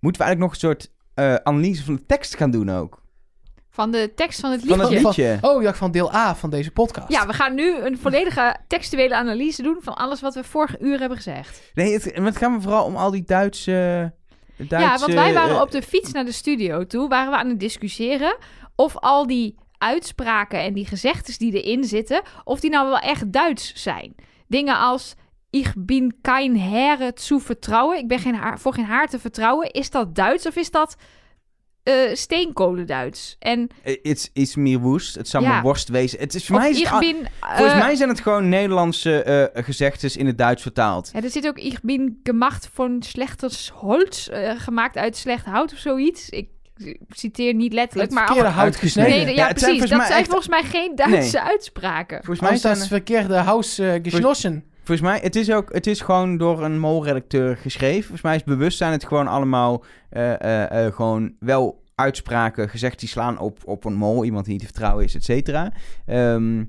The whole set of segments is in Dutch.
Moeten we eigenlijk nog een soort eh, analyse van de tekst gaan doen ook? Van de tekst van het Van het liedje. liedje. Oh, ik dacht van deel A van deze podcast. Ja, we gaan nu een volledige textuele analyse doen van alles wat we vorige uur hebben gezegd. Nee, het, het gaat me vooral om al die Duitse... Duitse ja, want wij waren eh, op de fiets naar de studio toe, waren we aan het discussiëren of al die uitspraken en die gezegdes die erin zitten, of die nou wel echt Duits zijn. Dingen als ik bin kein Herre zu vertrouwen, ik ben geen haar, voor geen haar te vertrouwen. Is dat Duits of is dat eh steenkolen Duits? En Het is, meer woest. Het zou Ja. maar worst wezen. Het is, voor of mij is het volgens eh, mij zijn het gewoon Nederlandse eh gezegdes in het Duits vertaald. Ja, er zit ook ik bin gemacht van slechters Holz, eh, gemaakt uit slecht hout of zoiets. Ik citeer niet letterlijk, Het maar... verkeerde hout gesneden. Nee, ja, Ja, het zijn precies. Dat zijn echt- volgens mij geen Duitse uitspraken. Volgens mij, dat zijn, is verkeerde house eh, geschlossen. Volgens mij het is ook het is gewoon door een molredacteur geschreven. Volgens mij is bewust zijn het gewoon allemaal eh, eh, eh, gewoon wel uitspraken gezegd die slaan op, op een mol, iemand die niet te vertrouwen is, et cetera. Ehm,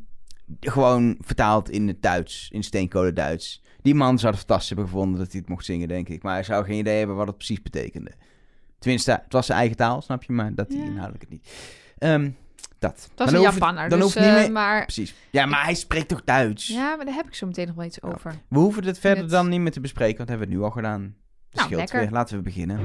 gewoon vertaald in het Duits, in steenkolen Duits. Die man zou het fantastisch hebben gevonden dat hij het mocht zingen, denk ik. Maar hij zou geen idee hebben wat het precies betekende. Tenminste, het was zijn eigen taal, snap je? Maar dat hij Ja. inhoudelijk het niet. Ehm, dat. Dat is Dan een Japanner, dan dus, hoeft niet eh, meer... maar... Precies. Ja, maar hij spreekt toch Duits? Ja, maar daar heb ik zo meteen nog wel iets over. We hoeven het verder dan niet meer te bespreken, want dat hebben we het nu al gedaan. Dat Nou, lekker. weer. Laten we beginnen.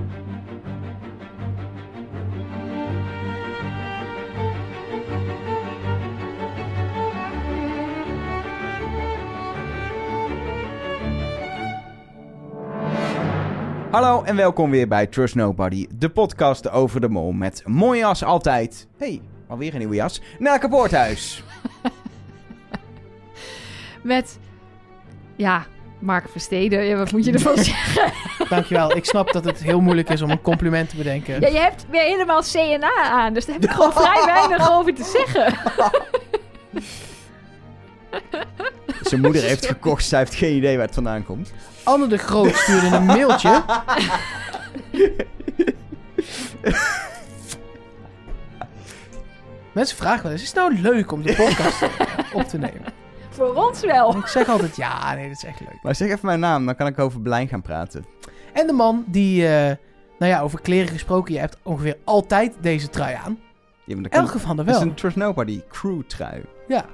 Hallo en welkom weer bij Trust Nobody, de podcast over de mol met mooie jas altijd. hey, alweer een nieuwe jas. Nelke Poorthuis. Met, ja, Mark Versteden. Ja, wat moet je ervan zeggen? Dankjewel. Ik snap dat het heel moeilijk is om een compliment te bedenken. Ja, je hebt weer helemaal CNA aan, dus daar heb ik gewoon vrij weinig over te zeggen. Zijn moeder heeft gekocht, zij heeft geen idee waar het vandaan komt. Anne de Groot stuurde een mailtje. Mensen vragen wel eens, is het nou leuk om de podcast op te nemen? Voor ons wel. En ik zeg altijd, ja, nee, dat is echt leuk. Maar zeg even mijn naam, dan kan ik over Berlijn gaan praten. En de man die, eh, nou ja, over kleren gesproken, je hebt ongeveer altijd deze trui aan. Ja, maar Elke van de Dat is wel. een Trust Nobody crew trui. Ja.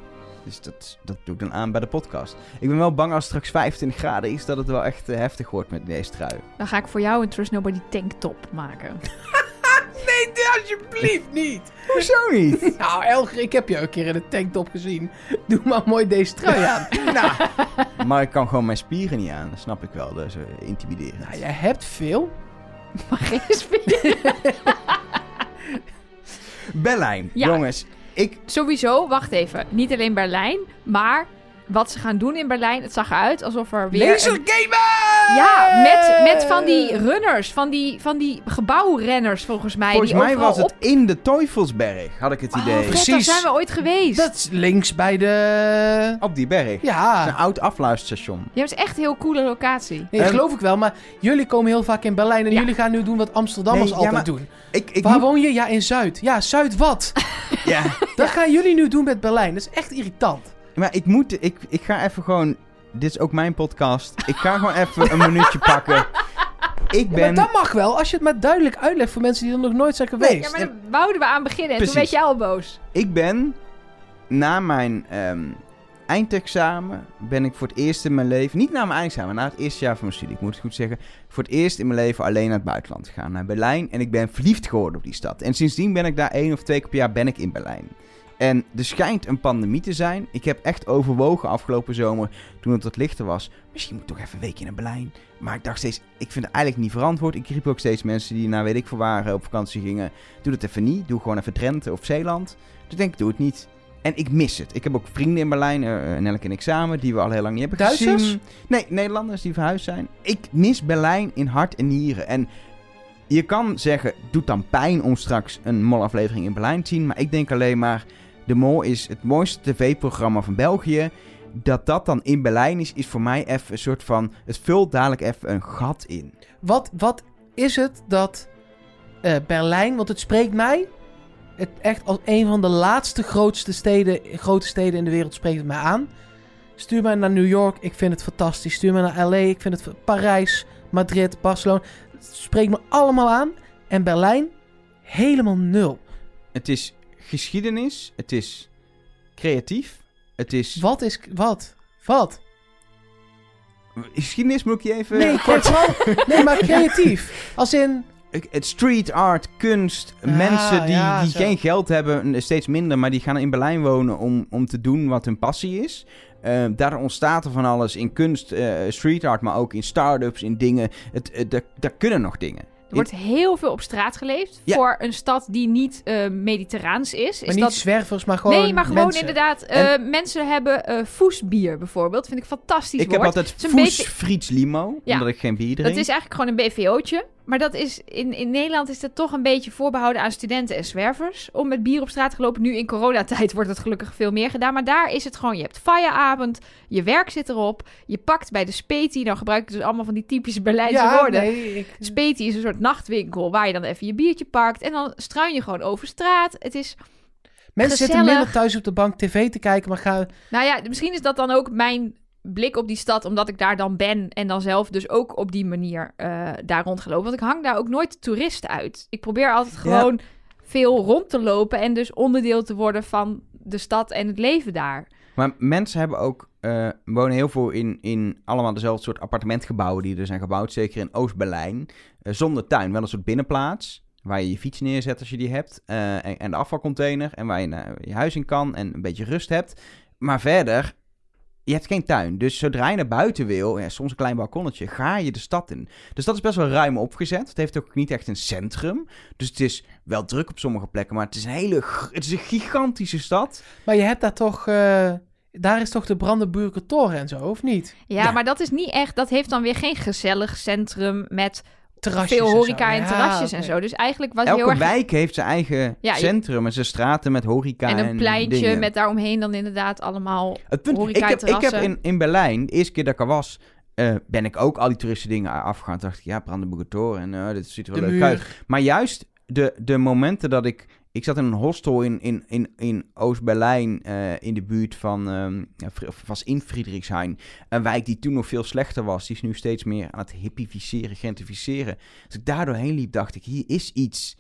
Dus dat, dat doe ik dan aan bij de podcast. Ik ben wel bang als het straks 25 graden is, dat het wel echt eh, heftig wordt met deze trui. Dan ga ik voor jou een Trust Nobody tanktop maken. Nee, alsjeblieft niet. Hoezo niet? Nou, Elger, ik heb je een keer in de tanktop gezien. Doe maar mooi deze trui aan. nou, maar ik kan gewoon mijn spieren niet aan. Dat snap ik wel. Dat is eh, intimiderend. Nou, jij hebt veel. Maar geen spier. Berlijn, Ja. jongens. Ik, Sowieso, wacht even. Niet alleen Berlijn, maar wat ze gaan doen in Berlijn. Het zag eruit alsof er weer... een- Lasergamer! Ja, met, met van die runners, van die, van die gebouwrenners volgens mij. volgens die mij was het op... in de Teufelsberg, had ik het Oh, idee. vet, daar Precies. zijn we ooit geweest. Dat is links bij de... Op die berg. Dat is een Ja, oud afluisterstation. Ja, het is echt een heel coole locatie. nee, Ehm, geloof ik wel. Maar jullie komen heel vaak in Berlijn en Ja. jullie gaan nu doen wat Amsterdammers Nee, ja, altijd maar- doen. Ik, ik Waar moet- woon je? Ja, in Zuid. Ja, Zuid wat? ja, Dat gaan jullie nu doen met Berlijn. Dat is echt irritant. Maar ik moet, ik, ik ga even gewoon, dit is ook mijn podcast. Ik ga gewoon even een minuutje pakken. Ik Ja, ben, maar dat mag wel, als je het maar duidelijk uitlegt voor mensen die er nog nooit zijn geweest. Ja, maar wouden we aan beginnen en toen Precies. werd je al boos. ik ben, na mijn ehm, eindexamen, ben ik voor het eerst in mijn leven, niet na mijn eindexamen, na het eerste jaar van mijn studie, ik moet het goed zeggen, voor het eerst in mijn leven alleen naar het buitenland gegaan, naar Berlijn. En ik ben verliefd geworden op die stad. En sindsdien ben ik daar één of twee keer per jaar ben ik in Berlijn. En er schijnt een pandemie te zijn. Ik heb echt overwogen afgelopen zomer, toen het wat lichter was. Misschien moet ik toch even een weekje naar Berlijn. Maar ik dacht steeds, ik vind het eigenlijk niet verantwoord. Ik riep ook steeds mensen die naar weet ik veel waar eh, op vakantie gingen. Doe dat even niet. Doe gewoon even Drenthe of Zeeland. Dus ik denk, doe het niet. En ik mis het. Ik heb ook vrienden in Berlijn, eh en elk in examen, die we al heel lang niet hebben Duitsers? gezien. Nee, Nederlanders die verhuisd zijn. Ik mis Berlijn in hart en nieren. En je kan zeggen, doet dan pijn om straks een molaflevering in Berlijn te zien. Maar ik denk alleen maar, de Mol is het mooiste tv-programma van België. Dat dat dan in Berlijn is, is voor mij even een soort van... Het vult dadelijk even een gat in. Wat, wat is het dat eh, Berlijn, want het spreekt mij het echt als een van de laatste grootste steden, grote steden in de wereld spreekt het mij aan. Stuur mij naar New York, ik vind het fantastisch. Stuur mij naar LA, ik vind het Parijs, Madrid, Barcelona. spreekt me allemaal aan. En Berlijn, helemaal nul. Het is geschiedenis, het is creatief, het is... Wat is... Wat? Wat? Geschiedenis moet ik je even... Nee, kijk, vooral, nee, maar creatief. Als in... Street art, kunst, Ah, mensen die, ja, die geen geld hebben, steeds minder, maar die gaan in Berlijn wonen om, om te doen wat hun passie is. Eh, daar ontstaat er van alles in kunst, eh, street art, maar ook in start-ups, in dingen. Het, het, daar, daar kunnen nog dingen. Er wordt heel veel op straat geleefd Ja. voor een stad die niet eh, mediterraans is. Maar is niet dat... zwervers, maar gewoon nee, maar gewoon mensen. inderdaad. eh, mensen hebben eh foesbier bijvoorbeeld. Vind ik fantastisch Ik heb altijd is een Foes beetje- Friets Limo, Ja. omdat ik geen bier drink. Dat is eigenlijk gewoon een BVO'tje. Maar dat is in, in Nederland is dat toch een beetje voorbehouden aan studenten en zwervers. Om met bier op straat te lopen. Nu in coronatijd wordt het gelukkig veel meer gedaan. Maar daar is het gewoon, je hebt feieravond. Je werk zit erop. Je pakt bij de Speti. Nou gebruik ik dus allemaal van die typische Berlijnse ja, woorden. nee, ik, Speti is een soort nachtwinkel waar je dan even je biertje pakt. En dan struin je gewoon over straat. Het is, mensen zitten minder thuis op de bank tv te kijken, maar gaan... nou ja, misschien is dat dan ook mijn blik op die stad. Omdat ik daar dan ben en dan zelf dus ook op die manier eh, daar rondgelopen. Want ik hang daar ook nooit toerist uit. Ik probeer altijd gewoon veel rond te lopen. En dus onderdeel te worden van de stad en het leven daar. Maar mensen hebben ook, eh, wonen heel veel in, in allemaal dezelfde soort appartementgebouwen die er zijn gebouwd. Zeker in Oost-Berlijn. Eh, zonder tuin, wel een soort binnenplaats. Waar je je fiets neerzet als je die hebt. en, en de afvalcontainer. En waar je naar je huis in kan en een beetje rust hebt. Maar verder, je hebt geen tuin. Dus zodra je naar buiten wil, ja, soms een klein balkonnetje, ga je de stad in. Dus dat is best wel ruim opgezet. Het heeft ook niet echt een centrum. Dus het is wel druk op sommige plekken. Maar het is een hele, het is een gigantische stad. Maar je hebt daar toch... eh, daar is toch de Brandenburger Toren en zo, of niet? Ja, Ja. maar dat is niet echt. Dat heeft dan weer geen gezellig centrum met Terrasjes veel en horeca zo. en, Ja, terrasjes en zo. Dus eigenlijk was Elke heel erg wijk heeft zijn eigen Ja, centrum en zijn straten met horeca en, En een pleintje dingen. met daaromheen dan inderdaad allemaal... Het punt, ik horeca en heb, ik heb in, in Berlijn, de eerste keer dat ik er was, eh, ben ik ook al die toeristen dingen afgegaan. Dacht ik, ja, Brandenburger Tor en eh, dit ziet er wel De leuk muur. uit. Maar juist de, de momenten dat ik... Ik zat in een hostel in, in, in, in Oost-Berlijn, eh, in de buurt van, of was in Friedrichshain. Een wijk die toen nog veel slechter was. Die is nu steeds meer aan het hippificeren, gentrificeren. Als ik daar doorheen liep, dacht ik, hier is iets.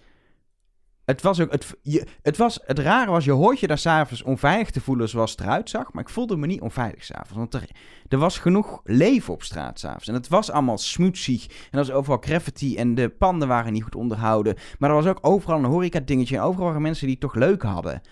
Het was ook, het, je, het, was, het rare was, je hoort je daar s'avonds onveilig te voelen zoals het eruit zag. Maar ik voelde me niet onveilig s'avonds. Want er, er was genoeg leven op straat s'avonds. En het was allemaal smutsig. En er was overal graffiti en de panden waren niet goed onderhouden. Maar er was ook overal een horeca dingetje. En overal waren mensen die het toch leuk hadden.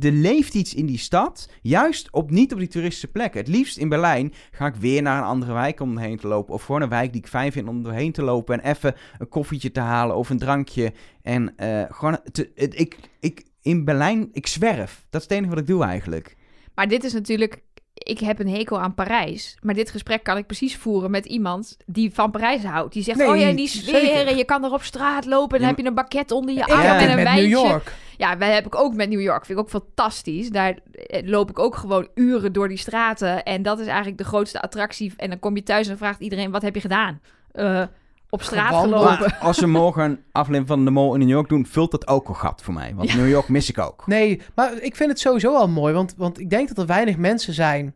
Er leeft iets in die stad, juist op, niet op die toeristische plekken. Het liefst in Berlijn ga ik weer naar een andere wijk om te lopen. Of gewoon een wijk die ik fijn vind om doorheen te lopen. En even een koffietje te halen of een drankje. En eh, gewoon, te- ik, ik, in Berlijn, ik zwerf. Dat is het enige wat ik doe eigenlijk. Maar dit is natuurlijk... Ik heb een hekel aan Parijs. Maar dit gesprek kan ik precies voeren met iemand die van Parijs houdt. Die zegt, Nee, oh ja, die sfeer. En je kan er op straat lopen. En dan heb je een bakket onder je arm en een met wijntje. New York. Ja, wij heb ik ook met New York. Vind ik ook fantastisch. Daar eh, loop ik ook gewoon uren door die straten. En dat is eigenlijk de grootste attractie. En dan kom je thuis en vraagt iedereen, wat heb je gedaan? Eh, op straat gelopen. Maar als ze morgen een aflevering van de Mol in New York doen, vult dat ook een gat voor mij. Want Ja. New York mis ik ook. Nee, maar ik vind het sowieso al mooi, want, want ik denk dat er weinig mensen zijn,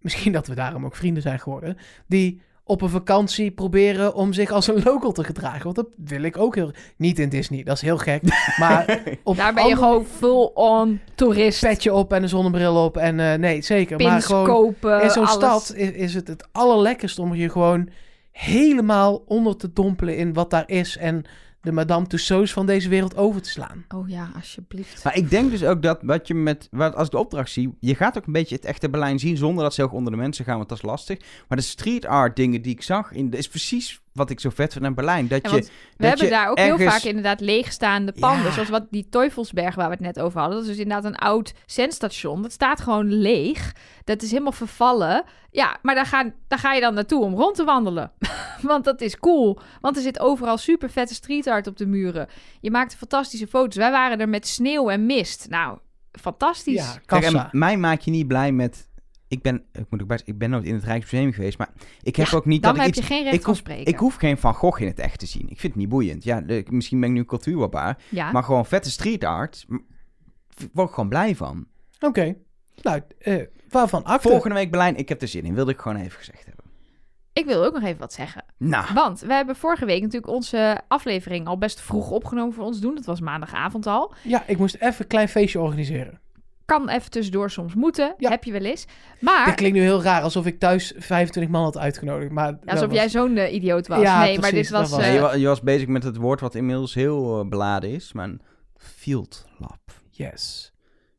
misschien dat we daarom ook vrienden zijn geworden, die op een vakantie proberen om zich als een local te gedragen. Want dat wil ik ook heel... Niet in Disney, dat is heel gek. Maar op Daar ben je andere- gewoon full-on toerist. petje op en een zonnebril op. En eh, nee, zeker. maar Pins gewoon kopen, in zo'n stad is, is het het allerlekkerst om je gewoon helemaal onder te dompelen in wat daar is. En de Madame Tussauds van deze wereld over te slaan. Oh ja, alsjeblieft. Maar ik denk dus ook dat wat je met, wat, als ik de opdracht zie, je gaat ook een beetje het echte Berlijn zien zonder dat ze ook onder de mensen gaan, want dat is lastig. Maar de street art dingen die ik zag, in, is precies wat ik zo vet vind aan Berlijn. Dat Ja, je, We dat hebben je daar ook heel vaak inderdaad leegstaande panden. Ja. Zoals wat die Teufelsberg waar we het net over hadden. Dat is dus inderdaad een oud zendstation. Dat staat gewoon leeg. Dat is helemaal vervallen. Ja, maar daar ga, daar ga je dan naartoe om rond te wandelen. Want dat is cool. Want er zit overal super vette street art op de muren. Je maakt fantastische foto's. Wij waren er met sneeuw en mist. Nou, fantastisch. Ja, Kijk, kassa. en mij maak je niet blij met, ik ben, ik moet ook bij, ik ben nooit in het Rijksmuseum geweest, maar ik heb Ja, ook niet dan dat ik iets, je geen recht ik van hoef, spreken. ik hoef geen Van Gogh in het echt te zien. Ik vind het niet boeiend. Ja, de- misschien ben ik nu cultuurbarbaar, ja. maar gewoon vette street art, word ik gewoon blij van. Oké. Nou, eh, waarvan acte? Volgende week Berlijn, ik heb er zin in. Wilde ik gewoon even gezegd hebben. Ik wil ook nog even wat zeggen. Nou, Want we hebben vorige week natuurlijk onze aflevering al best vroeg opgenomen voor ons doen. Dat was maandagavond al. Ja, ik moest even een klein feestje organiseren. Kan even tussendoor soms moeten. Ja. Heb je wel eens. Maar Dit klinkt nu heel raar, alsof ik thuis 25 man had uitgenodigd. Maar dat alsof was- jij zo'n eh, idioot was. Ja, nee, maar dit was... dat was- eh, je, wa- je was bezig met het woord wat inmiddels heel eh, beladen is, maar een field lab. Yes.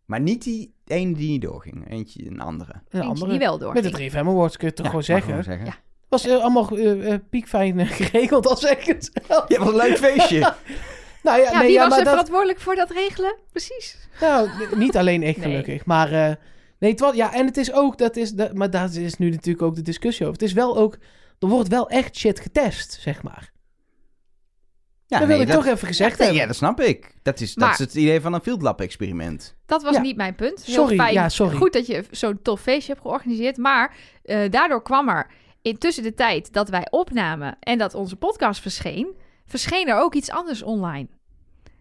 Maar niet die ene die niet doorging, eentje een andere. Een eentje andere. die wel door. Met de 3FM Awards kun je het toch Ja, gewoon zeggen. zeggen. Ja. was allemaal eh, eh, piekfijn geregeld, al zeg ik het zelf. Ja, wat een leuk feestje. Nou ja, Ja, nee, wie ja, was maar er dat, verantwoordelijk voor dat regelen? Precies. nou, niet alleen ik Nee. gelukkig, maar eh, nee, het was, ja, en het is ook, dat is, dat, maar daar is nu natuurlijk ook de discussie over. Het is wel ook, er wordt wel echt shit getest, zeg maar. Ja, dat nee, wil ik dat- toch even gezegd nee, hebben. ja, dat snap ik. Dat is, dat is het idee van een field lab experiment. Dat was Ja. niet mijn punt. Heel Sorry, fijn. ja, sorry. Goed dat je zo'n tof feestje hebt georganiseerd. Maar eh, daardoor kwam er intussen de tijd dat wij opnamen en dat onze podcast verscheen, verscheen er ook iets anders online.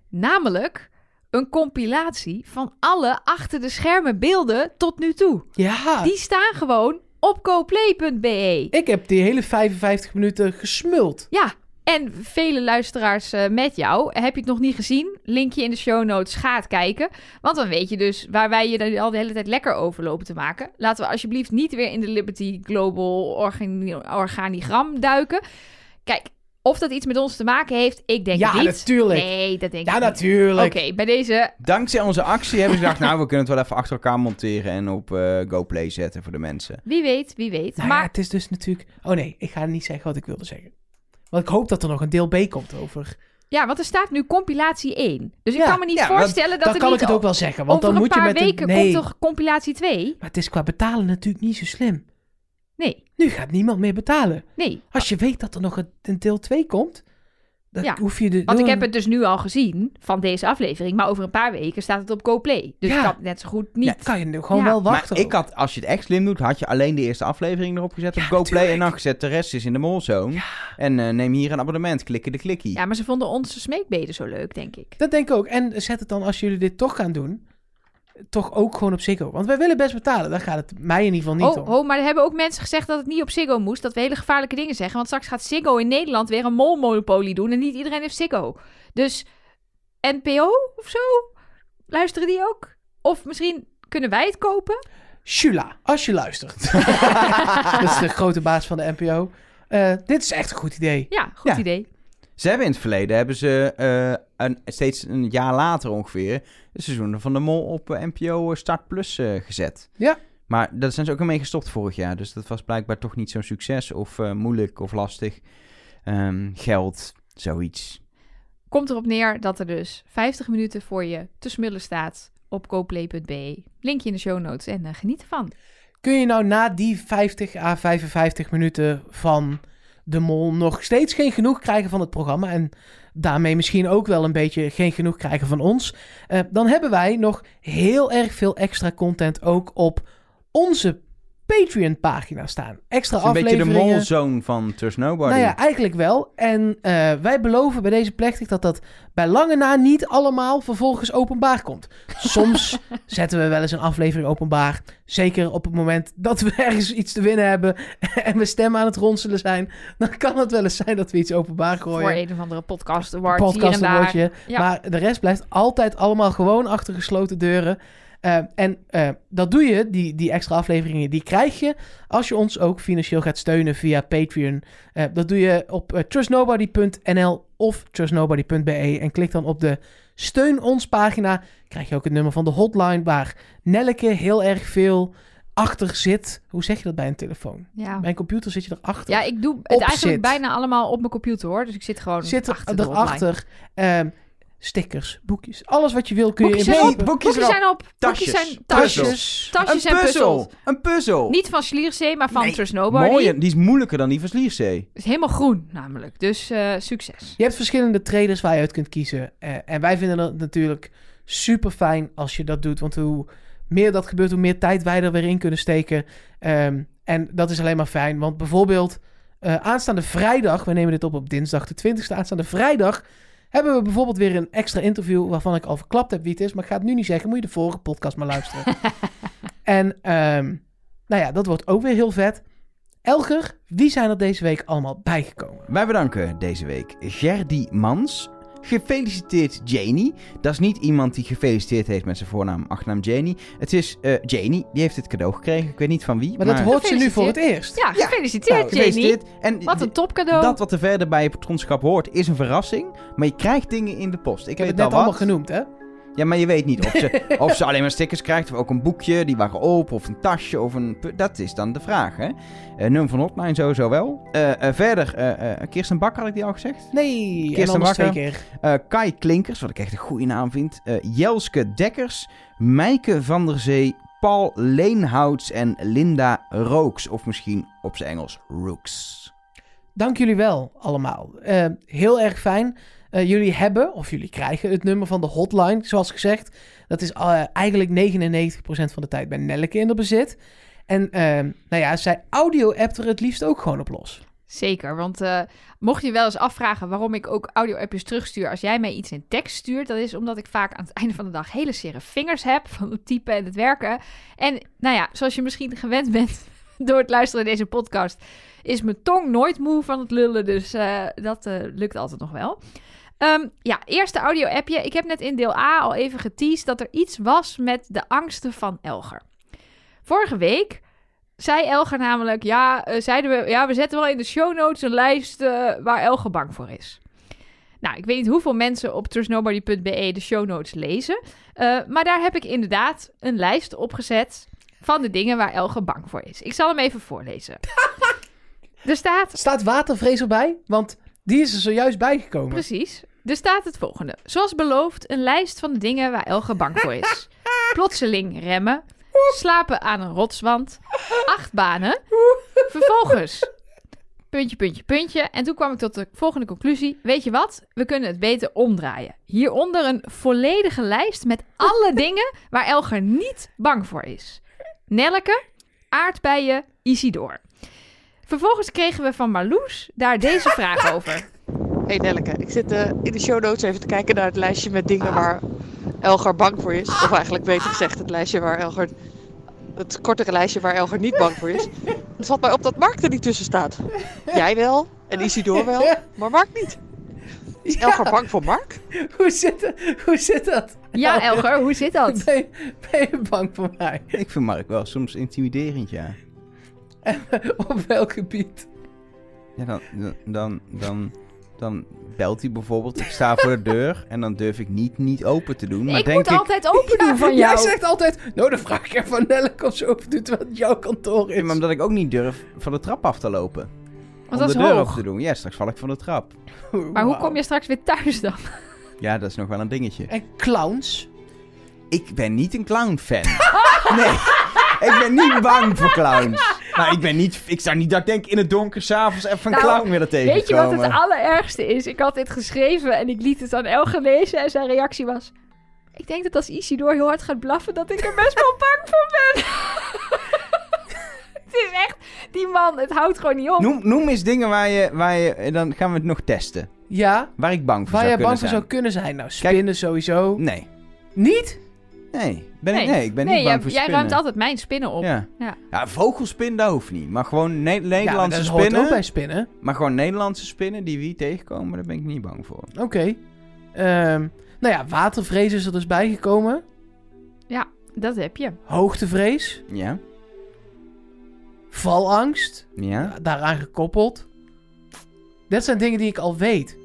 Namelijk een compilatie van alle achter de schermen beelden tot nu toe. Ja, Die staan gewoon op coplay.be. ik heb die hele 55 minuten gesmuld. Ja, en vele luisteraars eh, met jou. Heb je het nog niet gezien? Linkje in de show notes. Ga het kijken. Want dan weet je dus waar wij je er al de hele tijd lekker over lopen te maken. Laten we alsjeblieft niet weer in de Liberty Global organi- organigram duiken. Kijk, of dat iets met ons te maken heeft, ik denk Ja, het niet. natuurlijk. Nee, dat denk Ja, ik niet. natuurlijk. Oké, bij deze... Dankzij onze actie hebben ze gedacht, nou, we kunnen het wel even achter elkaar monteren en op eh, GoPlay zetten voor de mensen. Wie weet, wie weet. Nou maar ja, het is dus natuurlijk... Oh nee, ik ga niet zeggen wat ik wilde zeggen. Want ik hoop dat er nog een deel B komt over... ja, want er staat nu compilatie 1. Dus ik Ja, kan me niet ja, voorstellen dat Dan er kan niet ik het ook wel zeggen. Want over dan een moet je paar met weken een... Nee, komt toch compilatie 2? maar het is qua betalen natuurlijk niet zo slim. Nee, Nu gaat niemand meer betalen. nee. Als je weet dat er nog een, deel 2 komt... Dan Ja, hoef je de... Want ik heb het dus nu al gezien van deze aflevering. Maar over een paar weken staat het op GoPlay. Dus Ja. het net zo goed niet. Ja, kan je nu gewoon Ja. wel wachten. Maar ik had, als je het echt slim doet, had je alleen de eerste aflevering erop gezet op GoPlay natuurlijk. en dan gezet de rest is in de molzone. En eh, neem hier een abonnement, klikken de klikkie. Ja, maar ze vonden onze smeekbeden zo leuk, denk ik. Dat denk ik ook. En zet het dan, als jullie dit toch gaan doen... Toch ook gewoon op Ziggo. Want wij willen best betalen. Daar gaat het mij in ieder geval niet Oh, om. oh, maar er hebben ook mensen gezegd dat het niet op Ziggo moest. Dat we hele gevaarlijke dingen zeggen. Want straks gaat Ziggo in Nederland weer een molmonopolie doen. En niet iedereen heeft Ziggo. Dus NPO of zo? Luisteren die ook? Of misschien kunnen wij het kopen? Shula, als je luistert. dat is de grote baas van de NPO. Eh, dit is echt een goed idee. Ja, goed Ja. idee. Ze hebben in het verleden, hebben ze eh, een, steeds een jaar later ongeveer, de seizoenen van de Mol op eh, NPO Start Plus eh, gezet. Ja. Maar daar zijn ze ook al mee gestopt vorig jaar. Dus dat was blijkbaar toch niet zo'n succes of eh, moeilijk of lastig. Ehm, geld, zoiets. Komt erop neer dat er dus 50 minuten voor je te smullen staat op coplay.be. Linkje in de show notes en eh, geniet ervan. Kun je nou na die 50 à 55 minuten van de mol nog steeds geen genoeg krijgen van het programma en daarmee misschien ook wel een beetje geen genoeg krijgen van ons, Eh, dan hebben wij nog heel erg veel extra content ook op onze Patreon-pagina staan. Extra is een beetje de molzone van Trust Nobody. Nou ja, eigenlijk wel. En eh, wij beloven bij deze plechtig dat dat bij lange na niet allemaal vervolgens openbaar komt. Soms zetten we wel eens een aflevering openbaar. Zeker op het moment dat we ergens iets te winnen hebben en we stemmen aan het ronselen zijn. Dan kan het wel eens zijn dat we iets openbaar gooien. Voor een of andere podcast award podcast hier en daar. awardje. Ja. Maar de rest blijft altijd allemaal gewoon achter gesloten deuren. Eh, en eh, dat doe je, die, die extra afleveringen, die krijg je als je ons ook financieel gaat steunen via Patreon. Eh, dat doe je op trustnobody.nl of trustnobody.be en klik dan op de steun ons pagina. Krijg je ook het nummer van de hotline waar Nelleke heel erg veel achter zit. Hoe zeg je dat bij een telefoon? Ja. Bij een computer zit je erachter. ja, ik doe het Op eigenlijk zit. bijna allemaal op mijn computer hoor. Dus ik zit gewoon zit er, achter de hotline. erachter. ehm, stickers, boekjes, alles wat je wil kun je Boekjes in zijn op. boekjes Boekjes zijn op. Tasjes. Boekjes zijn Tasjes. tasjes. En puzzel. puzzels. Een puzzel. Niet van Schliersee, maar van Nee, Trust Nobody. Mooie, die is moeilijker dan die van Sliersee. Het is helemaal groen namelijk. Dus eh, succes. Je hebt verschillende traders waar je uit kunt kiezen. Eh, en wij vinden het natuurlijk super fijn als je dat doet. Want hoe meer dat gebeurt, hoe meer tijd wij er weer in kunnen steken. Ehm, en dat is alleen maar fijn. Want bijvoorbeeld eh, aanstaande vrijdag, we nemen dit op op dinsdag de 20ste, aanstaande vrijdag hebben we bijvoorbeeld weer een extra interview waarvan ik al verklapt heb wie het is. Maar ik ga het nu niet zeggen, moet je de vorige podcast maar luisteren. en ehm, nou ja, dat wordt ook weer heel vet. Elger, wie zijn er deze week allemaal bijgekomen? Wij bedanken deze week Gerdy Mans. Gefeliciteerd Janie. Dat is niet iemand die gefeliciteerd heeft met zijn voornaam, achternaam Janie. Het is eh, Janie, die heeft het cadeau gekregen. Ik weet niet van wie. Maar dat hoort ze nu voor het eerst. Ja, Ja, gefeliciteerd, nou. En Wat een topcadeau. dat wat er verder bij je patronschap hoort, is een verrassing. Maar je krijgt dingen in de post. Ik, Ik heb het net al allemaal wat. genoemd, hè? Ja, maar je weet niet of ze, of ze alleen maar stickers krijgt of ook een boekje, die waren open, of een tasje, of een... Dat is dan de vraag, hè. Eh, nummer van hotline sowieso wel. Eh, eh, verder, Kirsten Bak had ik die al gezegd. Nee, en Kirsten Bakker. Kai Klinkers, wat ik echt een goede naam vind. Jelske Dekkers, Mijke van der Zee, Paul Leenhouts en Linda Rooks. Of misschien op zijn Engels Rooks. Dank jullie wel allemaal. Heel erg fijn. Eh, jullie hebben, of jullie krijgen het nummer van de hotline, zoals gezegd. Dat is eh, eigenlijk 99% van de tijd bij Nelleke in de bezit. En eh, nou ja, zij audio-appt er het liefst ook gewoon op los. Zeker, want eh, mocht je wel eens afvragen waarom ik ook audio-appjes terugstuur als jij mij iets in tekst stuurt, dat is omdat ik vaak aan het einde van de dag hele sere vingers heb van het typen en het werken. En nou ja, zoals je misschien gewend bent door het luisteren naar deze podcast, is mijn tong nooit moe van het lullen, dus dat lukt altijd nog wel. Ehm, ja, eerste audio-appje. Ik heb net in deel A al even geteased dat er iets was met de angsten van Elger. Vorige week zei Elger namelijk, ja, eh, zeiden we, ja, we zetten wel in de show notes een lijst eh, waar Elger bang voor is. Nou, ik weet niet hoeveel mensen op trustnobody.be de show notes lezen, eh, maar daar heb ik inderdaad een lijst opgezet van de dingen waar Elger bang voor is. Ik zal hem even voorlezen. er staat Staat watervrees erbij? Want die is er zojuist bijgekomen. Precies. Er staat het volgende. Zoals beloofd, een lijst van de dingen waar Elge bang voor is. Plotseling remmen. Slapen aan een rotswand. Achtbanen. Vervolgens. Puntje, puntje, puntje. En toen kwam ik tot de volgende conclusie. Weet je wat? We kunnen het beter omdraaien. Hieronder een volledige lijst met alle dingen waar Elger niet bang voor is. Nelke, aardbeien, Isidor. Vervolgens kregen we van Marloes daar deze vraag over. Hey Nelleke, ik zit eh, in de show notes even te kijken naar het lijstje met dingen waar Elgar bang voor is. Of eigenlijk beter gezegd het lijstje waar Elgar... Het kortere lijstje waar Elgar niet bang voor is. Het valt mij op dat Mark er niet tussen staat. Jij wel en Isidor wel, maar Mark niet. Is Elgar bang voor Mark? Hoe, zit, hoe zit dat? Ja, Elger, hoe zit dat? Ben, je- ben je bang voor mij? Ik vind Mark wel soms intimiderend, ja. Op welk gebied? Ja, dan, dan, dan, dan, dan belt hij bijvoorbeeld. Ik sta voor de deur en dan durf ik niet, niet open te doen. Maar ik denk moet ik, altijd open doen van Jij jou. zegt altijd, nou dan vraag ik even aan Nelleke of ze open doet wat jouw kantoor is. Ja, maar omdat ik ook niet durf van de trap af te lopen. Want om dat de is deur hoog. open te doen. Ja, straks val ik van de trap. Maar hoe kom je straks weer thuis dan? Ja, dat is nog wel een dingetje. En clowns? Ik ben niet een clown-fan. nee, ik ben niet bang voor clowns. Maar ik ben niet... Ik zou niet dat ik denk in het donker s'avonds even een Nou, clown willen tegenkomen. Weet je wat het allerergste is? Ik had dit geschreven en ik liet het aan Elge lezen en zijn reactie was... Ik denk dat als Isidor heel hard gaat blaffen, dat ik er best wel bang voor ben. het is echt... Die man, het houdt gewoon niet op. Noem, noem eens dingen waar je, waar je... Dan gaan we het nog testen. Ja, Waar ik bang voor waar zou jij kunnen bang voor zijn. zou kunnen zijn. Nou, spinnen sowieso. Nee. Niet? Nee. Ben ik, nee, ik ben nee, niet bang jij, voor jij spinnen. ruimt altijd mijn spinnen op. Ja. Ja. ja, vogelspin, dat hoeft niet. Maar gewoon Ne- ja, maar Nederlandse dat hoort spinnen. ook bij spinnen. Maar gewoon Nederlandse spinnen die wie tegenkomen, daar ben ik niet bang voor. Oké. Ehm, nou ja, watervrees is er dus bijgekomen. Dat heb je. Hoogtevrees. Ja? Valangst. Ja? Daaraan gekoppeld. Dat zijn dingen die ik al weet.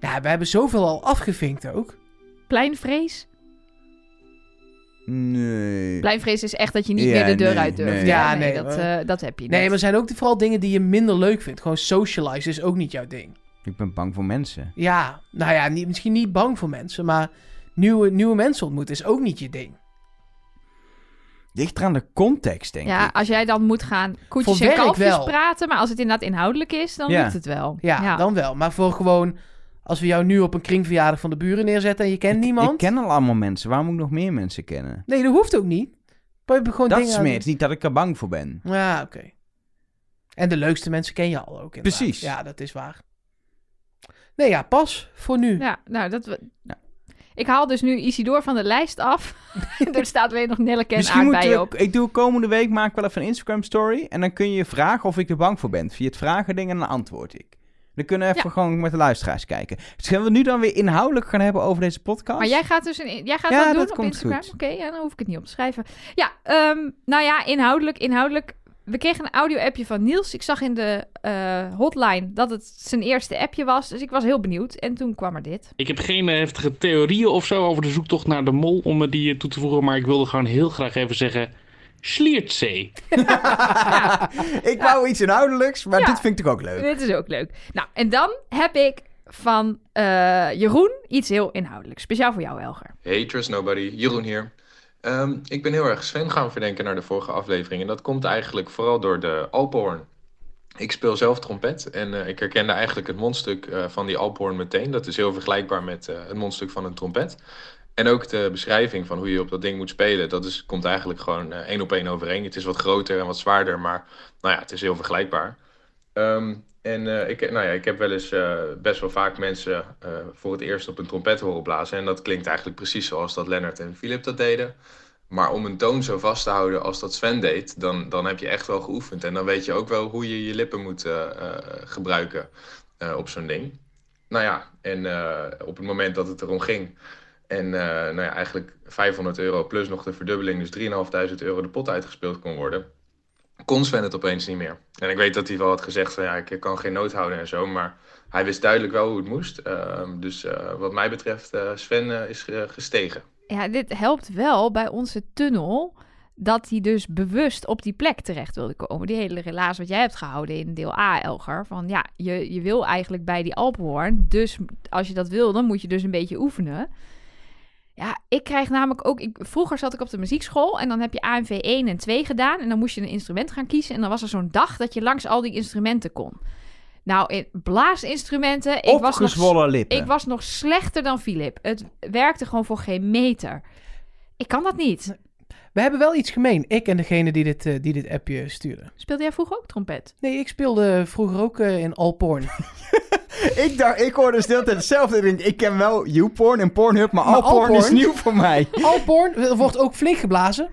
Ja, we hebben zoveel al afgevinkt ook. Pleinvrees. Nee. Pleinvrees is echt dat je niet Ja, meer de deur nee, uit durft. nee. Ja, nee, dat, maar- eh, dat heb je Nee, niet. maar er zijn ook vooral dingen die je minder leuk vindt. Gewoon socialize is ook niet jouw ding. Ik ben bang voor mensen. Ja, nou ja, niet, misschien niet bang voor mensen, maar nieuwe, nieuwe mensen ontmoeten is ook niet je ding. Ligt er aan de context, denk Ja, ik. als jij dan moet gaan koetjes Voor en kalfjes wel. praten, maar als het inderdaad inhoudelijk is, dan Ja. lukt het wel. Ja, dan wel. Maar voor gewoon, als we jou nu op een kringverjaardag van de buren neerzetten en je kent niemand. Ik ken al allemaal mensen. Waarom moet ik nog meer mensen kennen? Nee, dat hoeft ook niet. Maar je gewoon Dat dingen is aan- meer. Het is niet dat ik er bang voor ben. Ja, oké. En de leukste mensen ken je al ook. inderdaad. Precies. Ja, dat is waar. Nee, ja, pas voor nu. Ja, nou, dat... we- Ja. Ik haal dus nu Isidor van de lijst af. er staat alleen nog Nelleke en aardbeien we, op. ik doe komende week maak ik wel even een Instagram story. En dan kun je vragen of ik er bang voor ben. Via het vragen ding en dan antwoord ik. Dan kunnen we even Ja. gewoon met de luisteraars kijken. Dus gaan we nu dan weer inhoudelijk gaan hebben over deze podcast? Maar jij gaat dus een, jij gaat Ja, dat doen dat op komt Instagram? goed. Oké, ja, dan hoef ik het niet op te schrijven. Ja, ehm, nou ja, inhoudelijk, inhoudelijk. We kregen een audio-appje van Niels. Ik zag in de eh, hotline dat het zijn eerste appje was. Dus ik was heel benieuwd. En toen kwam er dit. Ik heb geen eh, heftige theorieën of zo over de zoektocht naar de mol om me die eh, toe te voegen. Maar ik wilde gewoon heel graag even zeggen. Sliertzee. ik wou iets inhoudelijks, maar Ja. dit vind ik ook leuk. Dit is ook leuk. Nou, en dan heb ik van eh, Jeroen iets heel inhoudelijks. Speciaal voor jou, Elger. Hey, Trust Nobody, Jeroen hier. Ehm, ik ben heel erg Sven gaan verdenken naar de vorige aflevering. En dat komt eigenlijk vooral door de Alphorn. Ik speel zelf trompet en eh, ik herkende eigenlijk het mondstuk eh, van die Alphorn meteen. Dat is heel vergelijkbaar met eh, het mondstuk van een trompet. En ook de beschrijving van hoe je op dat ding moet spelen, dat is, komt eigenlijk gewoon eh, één op één overeen. Het is wat groter en wat zwaarder, maar nou ja, het is heel vergelijkbaar. Ehm, en eh, ik, nou ja, ik heb wel eens eh, best wel vaak mensen voor het eerst op een trompet horen blazen. En dat klinkt eigenlijk precies zoals dat Lennart en Philip dat deden. Maar om een toon zo vast te houden als dat Sven deed, dan, dan heb je echt wel geoefend. En dan weet je ook wel hoe je je lippen moet gebruiken op zo'n ding. Nou ja, en op het moment dat het erom ging. En eh, nou ja, eigenlijk 500 euro plus nog de verdubbeling, dus 3.500 euro de pot uitgespeeld kon worden kon Sven het opeens niet meer. En ik weet dat hij wel had gezegd van ja, ik kan geen nood houden en zo, maar hij wist duidelijk wel hoe het moest. Ehm, dus eh, wat mij betreft, eh, Sven is gestegen. Ja, dit helpt wel bij onze tunnel. Dat hij dus bewust op die plek terecht wilde komen. Die hele relatie wat jij hebt gehouden in deel A, Elger. Van ja, je, je wil eigenlijk bij die Alpenhoorn. Dus als je dat wil, dan moet je dus een beetje oefenen. Ja, ik krijg namelijk ook... Ik, vroeger zat ik op de muziekschool en dan heb je AMV 1 en 2 gedaan. En dan moest je een instrument gaan kiezen. En dan was er zo'n dag dat je langs al die instrumenten kon. Nou, in blaasinstrumenten... Ik was nog lippen. ik was nog slechter dan Philip. Het werkte gewoon voor geen meter. Ik kan dat niet. We hebben wel iets gemeen. Ik en degene die dit, eh, die dit appje stuurde. Speelde jij vroeger ook trompet? Nee, ik speelde vroeger ook eh, in Alporn. Ik dacht, ik hoorde de hele tijd hetzelfde. Ik denk, ik ken wel YouPorn en Pornhub, maar Maar Alporn is nieuw voor mij. Alporn wordt ook flink geblazen.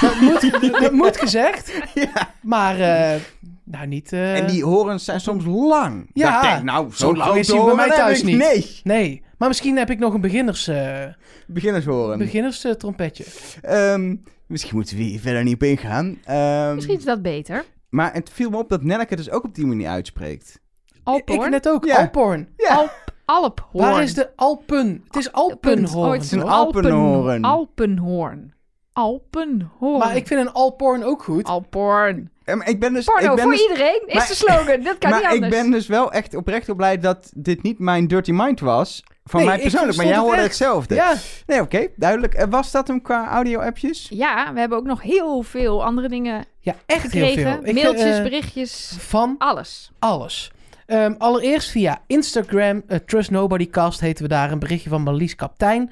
Dat moet, dat moet gezegd. Ja. Maar, eh, nou niet... eh, En die horens zijn soms lang. Ja. Dat denk, nou, Zo zo lang is die bij mij thuis niet. Nee, Nee, maar misschien heb ik nog een beginners, eh beginnershoren. beginners trompetje. Ehm, misschien moeten we hier verder niet op ingaan. Ehm, Misschien is dat beter. Maar het viel me op dat Nelleke het dus ook op die manier uitspreekt. Alporn? Ik net ook, Ja. Alporn. Ja, Alp, Alphoorn. Waar is de Alpen? Het is Alpenhoorn. Oh, het is een? Alpenhoorn. Alpenhoorn. Alpenhoorn. Maar ik vind een Alporn ook goed. Alporn. Ik ben dus... Porno ik ben voor dus, iedereen is Maar- de slogan. Dat kan niet maar anders. ik ben dus wel echt oprecht heel blij dat dit niet mijn dirty mind was. Van Nee, mij persoonlijk, maar jij hoorde echt. hetzelfde. Ja, Nee, oké, duidelijk. Eh, was dat hem qua audio-appjes? Ja, we hebben ook nog heel veel andere dingen ja, echt heel gekregen. veel. Ik, Mailtjes, eh, berichtjes, Van alles. alles. Ehm, allereerst via Instagram, eh, Trust Nobody Cast heten we daar, een berichtje van Marlies Kaptein.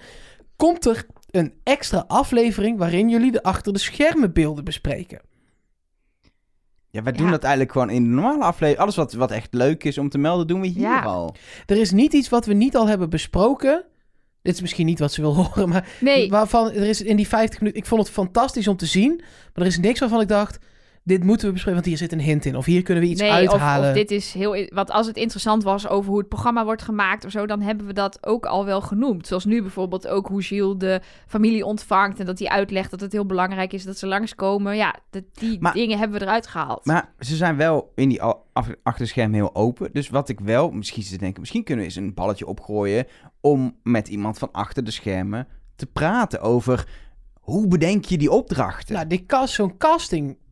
Komt er een extra aflevering waarin jullie de achter de schermen beelden bespreken? Ja, wij doen Ja. dat eigenlijk gewoon in de normale aflevering. Alles wat, wat echt leuk is om te melden, doen we hier Ja. al. Er is niet iets wat we niet al hebben besproken. Dit is misschien niet wat ze wil horen, maar Nee, waarvan er is in die 50 minuten. Ik vond het fantastisch om te zien, maar er is niks waarvan ik dacht: dit moeten we bespreken, want hier zit een hint in, of hier kunnen we iets nee of, uithalen. of dit is heel... Want als het interessant was over hoe het programma wordt gemaakt of zo... dan hebben we dat ook al wel genoemd. Zoals nu bijvoorbeeld ook hoe Gilles de familie ontvangt... en dat hij uitlegt dat het heel belangrijk is dat ze langskomen. Ja, dat, die Maar- dingen hebben we eruit gehaald. Maar ze zijn wel in die achterscherm heel open. Dus wat ik wel, misschien te denken, misschien kunnen we eens een balletje opgooien om met iemand van achter de schermen te praten over hoe bedenk je die opdrachten? Nou, die cast, zo'n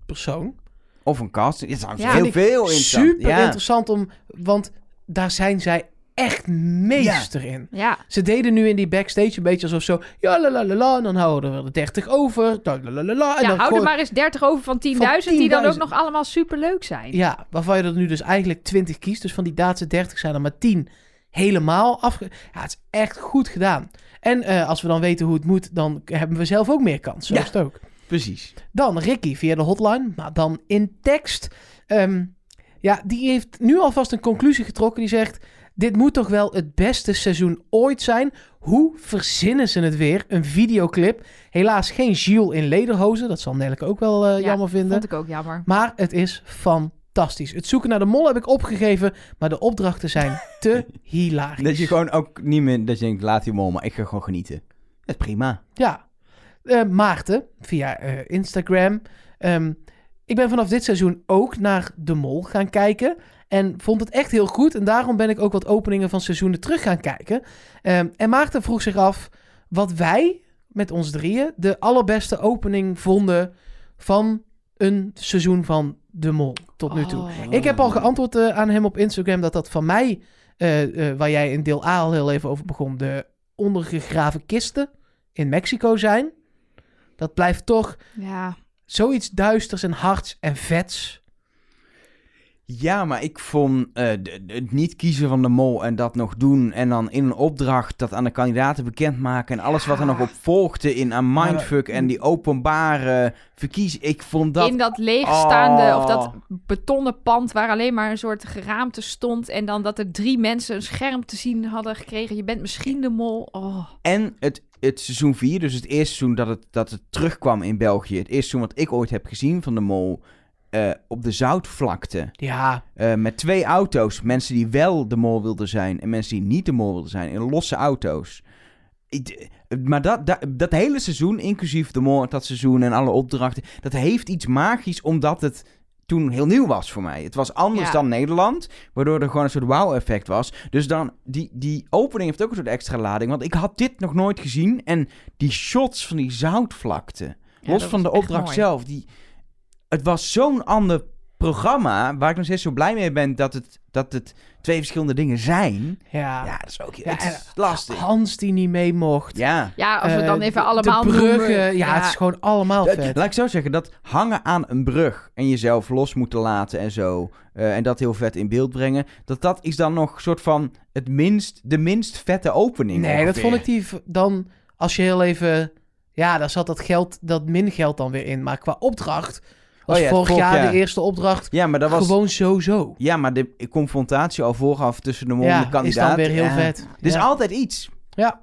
castingpersoon, of een casting. Is Ja. heel veel interessant. super ja. interessant om, want daar zijn zij echt meester in. ja, Ze deden nu in die backstage een beetje alsof zo, ja la la la la, en dan houden we er 30 over, la la la la, la, en ja dan hou er maar eens 30 over van 10.000... Van die dan 10.000. ook nog allemaal superleuk zijn. Ja, waarvan je er nu dus eigenlijk 20 kiest. Dus van die Duitse 30 zijn er maar 10 helemaal afge... Ja, het is echt goed gedaan. En eh, als we dan weten hoe het moet, dan hebben we zelf ook meer kans. Zo Ja. is het ook. Precies. Dan Ricky via de hotline, maar dan in tekst. Ehm, ja, die heeft nu alvast een conclusie getrokken. Die zegt, dit moet toch wel het beste seizoen ooit zijn. Hoe verzinnen ze het weer? Een videoclip. Helaas geen Gilles in lederhozen. Dat zal Nelleke ook wel eh, Ja, jammer vinden. Vond ik ook jammer. Maar het is fantastisch. Het zoeken naar de mol heb ik opgegeven. Maar de opdrachten zijn te hilarisch. Dat je gewoon ook niet meer... Dat je denkt, laat die mol, maar ik ga gewoon genieten. Dat is prima. Ja. Eh, Maarten, via eh, Instagram. Ehm, ik ben vanaf dit seizoen ook naar De Mol gaan kijken. En vond het echt heel goed. En daarom ben ik ook wat openingen van seizoenen terug gaan kijken. Ehm, en Maarten vroeg zich af wat wij met ons drieën de allerbeste opening vonden van een seizoen van De Mol tot nu toe. Oh. Ik heb al geantwoord eh, aan hem op Instagram dat dat van mij, waar jij in deel A al heel even over begon, de ondergegraven kisten in Mexico zijn. Dat blijft toch Ja, zoiets duisters en hards en vets. Ja, maar ik vond eh, het niet kiezen van de mol en dat nog doen. En dan in een opdracht dat aan de kandidaten bekendmaken. En alles wat er nog op volgde in aan Maar- Mindfuck en die openbare verkiezing. Ik vond dat... in dat leegstaande Oh. of dat betonnen pand waar alleen maar een soort geraamte stond. En dan dat er drie mensen een scherm te zien hadden gekregen. Je bent misschien de mol. Oh. En het, het seizoen 4, dus het eerste seizoen dat het, dat het terugkwam in België. Het eerste seizoen wat ik ooit heb gezien van de mol. eh, op de zoutvlakte. Ja, eh, met twee auto's. Mensen die wel de mol wilden zijn en mensen die niet de mol wilden zijn. In losse auto's. Ik- maar dat, dat, dat hele seizoen, inclusief de mol dat seizoen en alle opdrachten. Dat heeft iets magisch omdat het toen heel nieuw was voor mij. Het was anders Ja. dan Nederland. Waardoor er gewoon een soort wow-effect was. Dus dan, die, die opening heeft ook een soort extra lading. Want ik had dit nog nooit gezien. En die shots van die zoutvlakte. Ja, los van de opdracht zelf. Die, het was zo'n ander programma. Waar ik nog steeds zo blij mee ben dat het, dat het twee verschillende dingen zijn. ja. Ja, dat is ook Ja, het en is lastig. Hans die niet mee mocht. Ja. Ja, als we Eh, dan even allemaal De bruggen, noemen. ja, het is gewoon allemaal Dat- vet. laat ik zo zeggen, dat hangen aan een brug en jezelf los moeten laten en zo. eh, en dat heel vet in beeld brengen. Dat dat is dan nog soort van het minst, de minst vette opening. Nee, dat vond ik die dan, als je heel even... Ja, daar zat dat geld, dat min geld dan weer in. Maar qua opdracht was Oh ja, vorig jaar de eerste opdracht Ja, maar dat was. gewoon zo-zo. Ja, maar de confrontatie al vooraf tussen de mol en Ja, de is kandidaat. dan weer heel vet. Er is altijd iets. ja,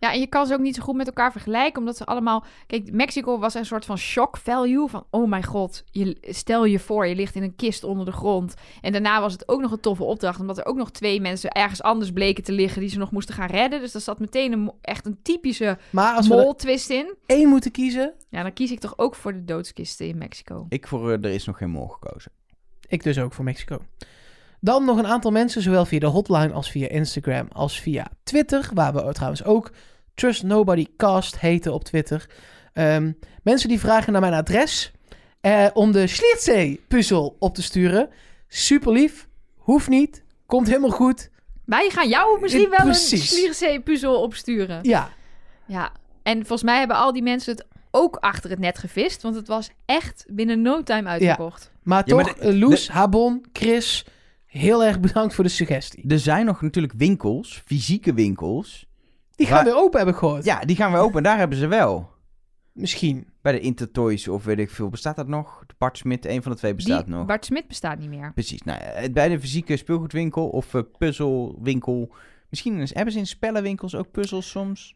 Ja, en je kan ze ook niet zo goed met elkaar vergelijken, omdat ze allemaal... Kijk, Mexico was een soort van shock value van... Oh mijn god, je, stel je voor, je ligt in een kist onder de grond. En daarna was het ook nog een toffe opdracht, omdat er ook nog twee mensen ergens anders bleken te liggen... die ze nog moesten gaan redden. Dus daar zat meteen een, echt een typische maar als we mol-twist in. één moeten kiezen... Ja, dan kies ik toch ook voor de doodskisten in Mexico. Ik voor, eh, er is nog geen mol gekozen. Ik dus ook voor Mexico. Dan nog een aantal mensen, zowel via de hotline als via Instagram als via Twitter, waar we trouwens ook Trust Nobody Cast heten op Twitter. Ehm, mensen die vragen naar mijn adres eh, om de Schliersee puzzel op te sturen. Super lief, hoeft niet, komt helemaal goed. Wij gaan jou misschien wel Precies. een Schliersee-puzzel opsturen. Ja, Ja, en volgens mij hebben al die mensen het ook achter het net gevist. Want het was echt binnen no time uitverkocht. maar Ja, maar toch, de- eh, Loes, Habon, Chris, heel erg bedankt voor de suggestie. Er zijn nog natuurlijk winkels, fysieke winkels. Die gaan Waar- weer open, heb ik gehoord. Ja, die gaan we open. Daar hebben ze wel. Misschien. Bij de Intertoys of weet ik veel. Bestaat dat nog? De Bart Smit, een van de twee bestaat Die, nog. Bart Smit bestaat niet meer. Precies. Nou, ja, bij de fysieke speelgoedwinkel of eh, puzzelwinkel. Misschien eens- hebben ze in spellenwinkels ook puzzels soms.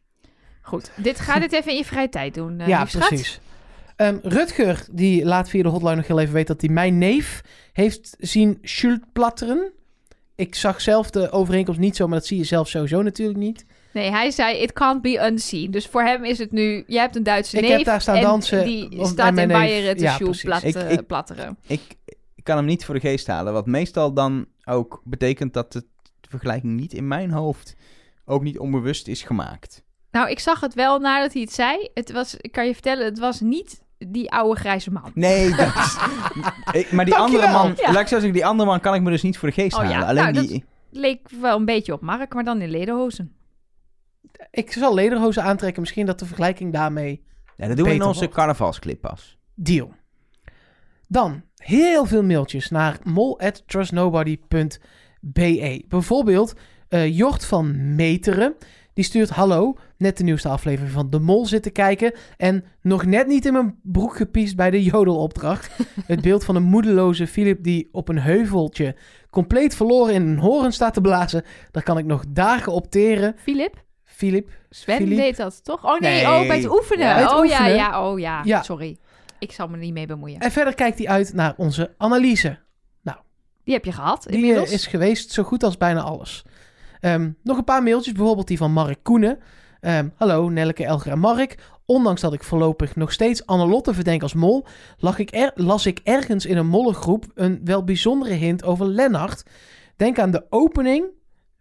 Goed, dit, ga dit even in je vrije tijd doen, eh ja, schat. precies. Ehm, Rutger, die laat via de hotline nog heel even weten dat hij mijn neef heeft zien schulplatteren. Ik zag zelf de overeenkomst niet zo, maar dat zie je zelf sowieso natuurlijk niet. Nee, hij zei, it can't be unseen. Dus voor hem is het nu, jij hebt een Duitse Ik neef. heb daar staan en dansen, die staat in Beieren te ja, plat, Ik- eh, ik- platteren. Ik, ik kan hem niet voor de geest halen. Wat meestal dan ook betekent dat de vergelijking niet in mijn hoofd ook niet onbewust is gemaakt. Nou, ik zag het wel nadat hij het zei. Het was, ik kan je vertellen, het was niet die oude grijze man. Nee, dat is... ik, maar die andere man... Ja. Laat ik zo zeggen, die andere man kan ik me dus niet voor de geest Oh ja, halen. Alleen nou, die... Leek wel een beetje op Mark, maar dan in lederhozen. Ik zal lederhozen aantrekken, misschien dat de vergelijking daarmee Ja, dat doen we in onze wordt. carnavalsclip pas. deal. Dan heel veel mailtjes naar mol@trustnobody.be. Bijvoorbeeld eh, Jort van Meteren. Die stuurt hallo, net de nieuwste aflevering van De Mol zitten kijken en nog net niet in mijn broek gepiest bij de jodelopdracht. Het beeld van een moedeloze Philip die op een heuveltje compleet verloren in een horen staat te blazen, daar kan ik nog dagen op teren. Filip? Filip. Sven Filip? deed dat, toch? Oh nee, Nee. oh, bij het oefenen. Ja. Bij het oh ja, oefenen. ja, oh ja. Ja. Sorry. Ik zal me niet mee bemoeien. En verder kijkt hij uit naar onze analyse. Die heb je gehad, Die inmiddels. eh, is geweest zo goed als bijna alles. Ehm, nog een paar mailtjes, bijvoorbeeld die van Mark Koenen. Ehm, Hallo Nelleke, Elger en Mark. Ondanks dat ik voorlopig nog steeds Annelotte verdenk als mol, lag ik er, las ik ergens in een mollengroep een wel bijzondere hint over Lennart. Denk aan de opening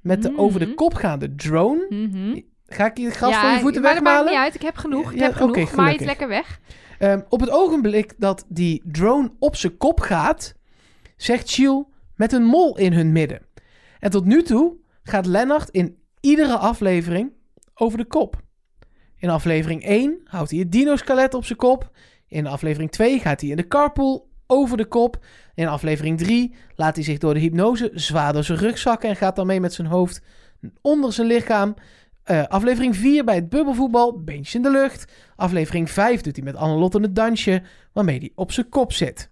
met de Mhm. over de kop gaande drone. Mhm. Ga ik je het gras ja, van je voeten maar dat maakt weghalen? niet uit. Ik heb genoeg. Ik Ja, heb genoeg. Maai het lekker weg. Ehm, op het ogenblik dat die drone op zijn kop gaat, zegt Chiel met een mol in hun midden. En tot nu toe gaat Lennart in iedere aflevering over de kop. In aflevering 1 houdt hij het dino-skelet op zijn kop. In aflevering 2 gaat hij in de carpool over de kop. In aflevering 3 laat hij zich door de hypnose zwaar door zijn rug zakken en gaat dan mee met zijn hoofd onder zijn lichaam. Eh, aflevering 4 bij het bubbelvoetbal, beentjes in de lucht. Aflevering 5 doet hij met Annelotte een dansje waarmee hij op zijn kop zit.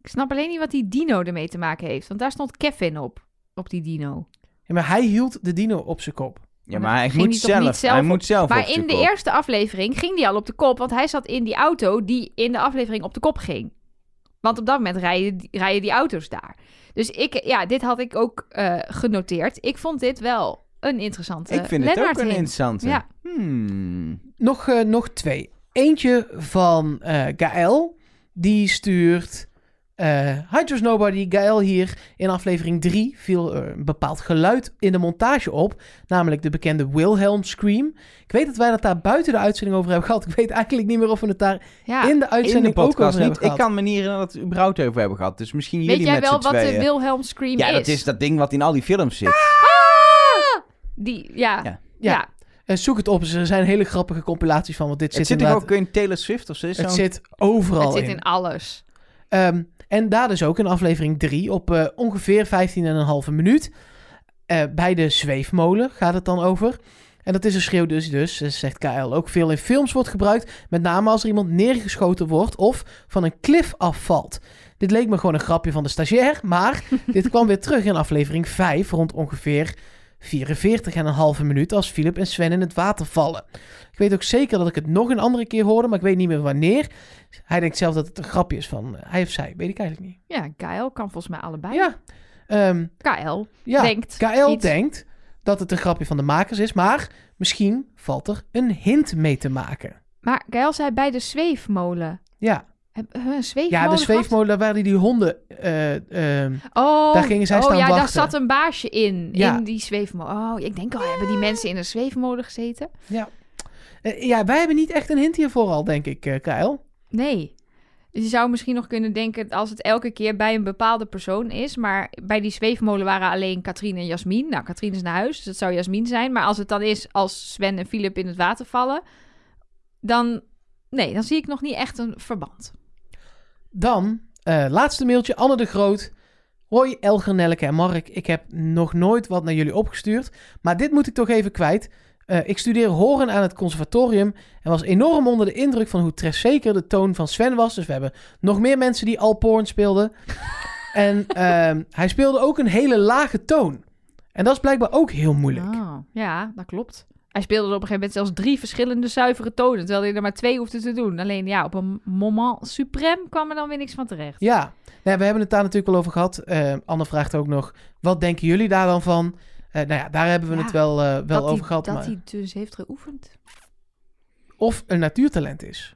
Ik snap alleen niet wat die dino ermee te maken heeft. Want daar stond Kevin op. Op die dino. Ja, maar hij hield de dino op zijn kop. Ja, maar hij moet zelf. niet zelf hij op- moet zelf Maar in de kop. eerste aflevering ging die al op de kop. Want hij zat in die auto die in de aflevering op de kop ging. Want op dat moment rijden, die- rijden die auto's daar. Dus ik, ja, dit had ik ook eh, genoteerd. Ik vond dit wel een interessante Ik vind het ook een hint. interessante. Ja. Hmm. Nog, eh, nog twee. Eentje van eh Gaël. Die stuurt... eh Hi Just Nobody, Gaël hier. In aflevering 3 viel er een bepaald geluid in de montage op. Namelijk de bekende Wilhelm Scream. Ik weet dat wij dat daar buiten de uitzending over hebben gehad. Ik weet eigenlijk niet meer of we het daar Ja. in de In de uitzending ook podcast over niet. hebben Ik gehad. kan me niet herinneren dat we het überhaupt over hebben gehad. Dus misschien Weet jullie jij met wel z'n wat de. Wilhelm Scream Ja, is? dat is dat ding wat in al die films zit. Die, ja. Ja. Ja. Ja. Eh, zoek het op. Er zijn hele grappige compilaties van. Want dit Het zit, zit inderdaad... ook in Taylor Swift of zo? Het zit overal Het zit in. in alles. Ehm, en daar dus ook in aflevering 3 op eh, ongeveer 15,5 minuut. Eh, bij de zweefmolen gaat het dan over. En dat is een schreeuw dus, dus, eh, zegt KL, ook veel in films wordt gebruikt. Met name als er iemand neergeschoten wordt of van een klif afvalt. Dit leek me gewoon een grapje van de stagiair, maar dit kwam weer terug in aflevering 5 rond ongeveer 44,5 minuut als Philip en Sven in het water vallen. Ik weet ook zeker dat ik het nog een andere keer hoorde, maar ik weet niet meer wanneer. Hij denkt zelf dat het een grapje is van eh, hij of zij, weet ik eigenlijk niet. Ja, KL kan volgens mij allebei. Ja, ehm, KL ja. denkt KL iets. denkt dat het een grapje van de makers is, maar misschien valt er een hint mee te maken. Maar KL zei bij de zweefmolen. Ja, een zweefmolen ja de zweefmolen, daar waren die honden. eh, ehm, Oh, Daar gingen zij oh staan ja, daar zat een baasje in. Ja. In die zweefmolen. Oh, ik denk al, hebben die mensen in een zweefmolen gezeten? ja. Eh, ja, wij hebben niet echt een hint hiervoor al, denk ik, eh KL. Nee. Je zou misschien nog kunnen denken als het elke keer bij een bepaalde persoon is. Maar bij die zweefmolen waren alleen Katrien en Jasmin. Nou, Katrien is naar huis, dus dat zou Jasmin zijn. Maar als het dan is als Sven en Philip in het water vallen, dan... Nee, dan zie ik nog niet echt een verband. Dan, eh, laatste mailtje, Anne de Groot. Hoi Elger, Nelleke en Mark. Ik heb nog nooit wat naar jullie opgestuurd. Maar dit moet ik toch even kwijt. Eh, ik studeer horen aan het conservatorium. En was enorm onder de indruk van hoe trefzeker de toon van Sven was. Dus we hebben nog meer mensen die al porn speelden. en ehm, hij speelde ook een hele lage toon. En dat is blijkbaar ook heel moeilijk. Oh, ja, dat klopt. Hij speelde er op een gegeven moment zelfs drie verschillende zuivere tonen. Terwijl hij er maar twee hoefde te doen. Alleen ja, op een moment suprem kwam er dan weer niks van terecht. Ja, nou, we hebben het daar natuurlijk wel over gehad. Eh, Anne vraagt ook nog, wat denken jullie daar dan van? Eh, nou ja, daar hebben we Ja, het wel, eh, wel over gehad. Dat maar... hij dus heeft geoefend. Of een natuurtalent is.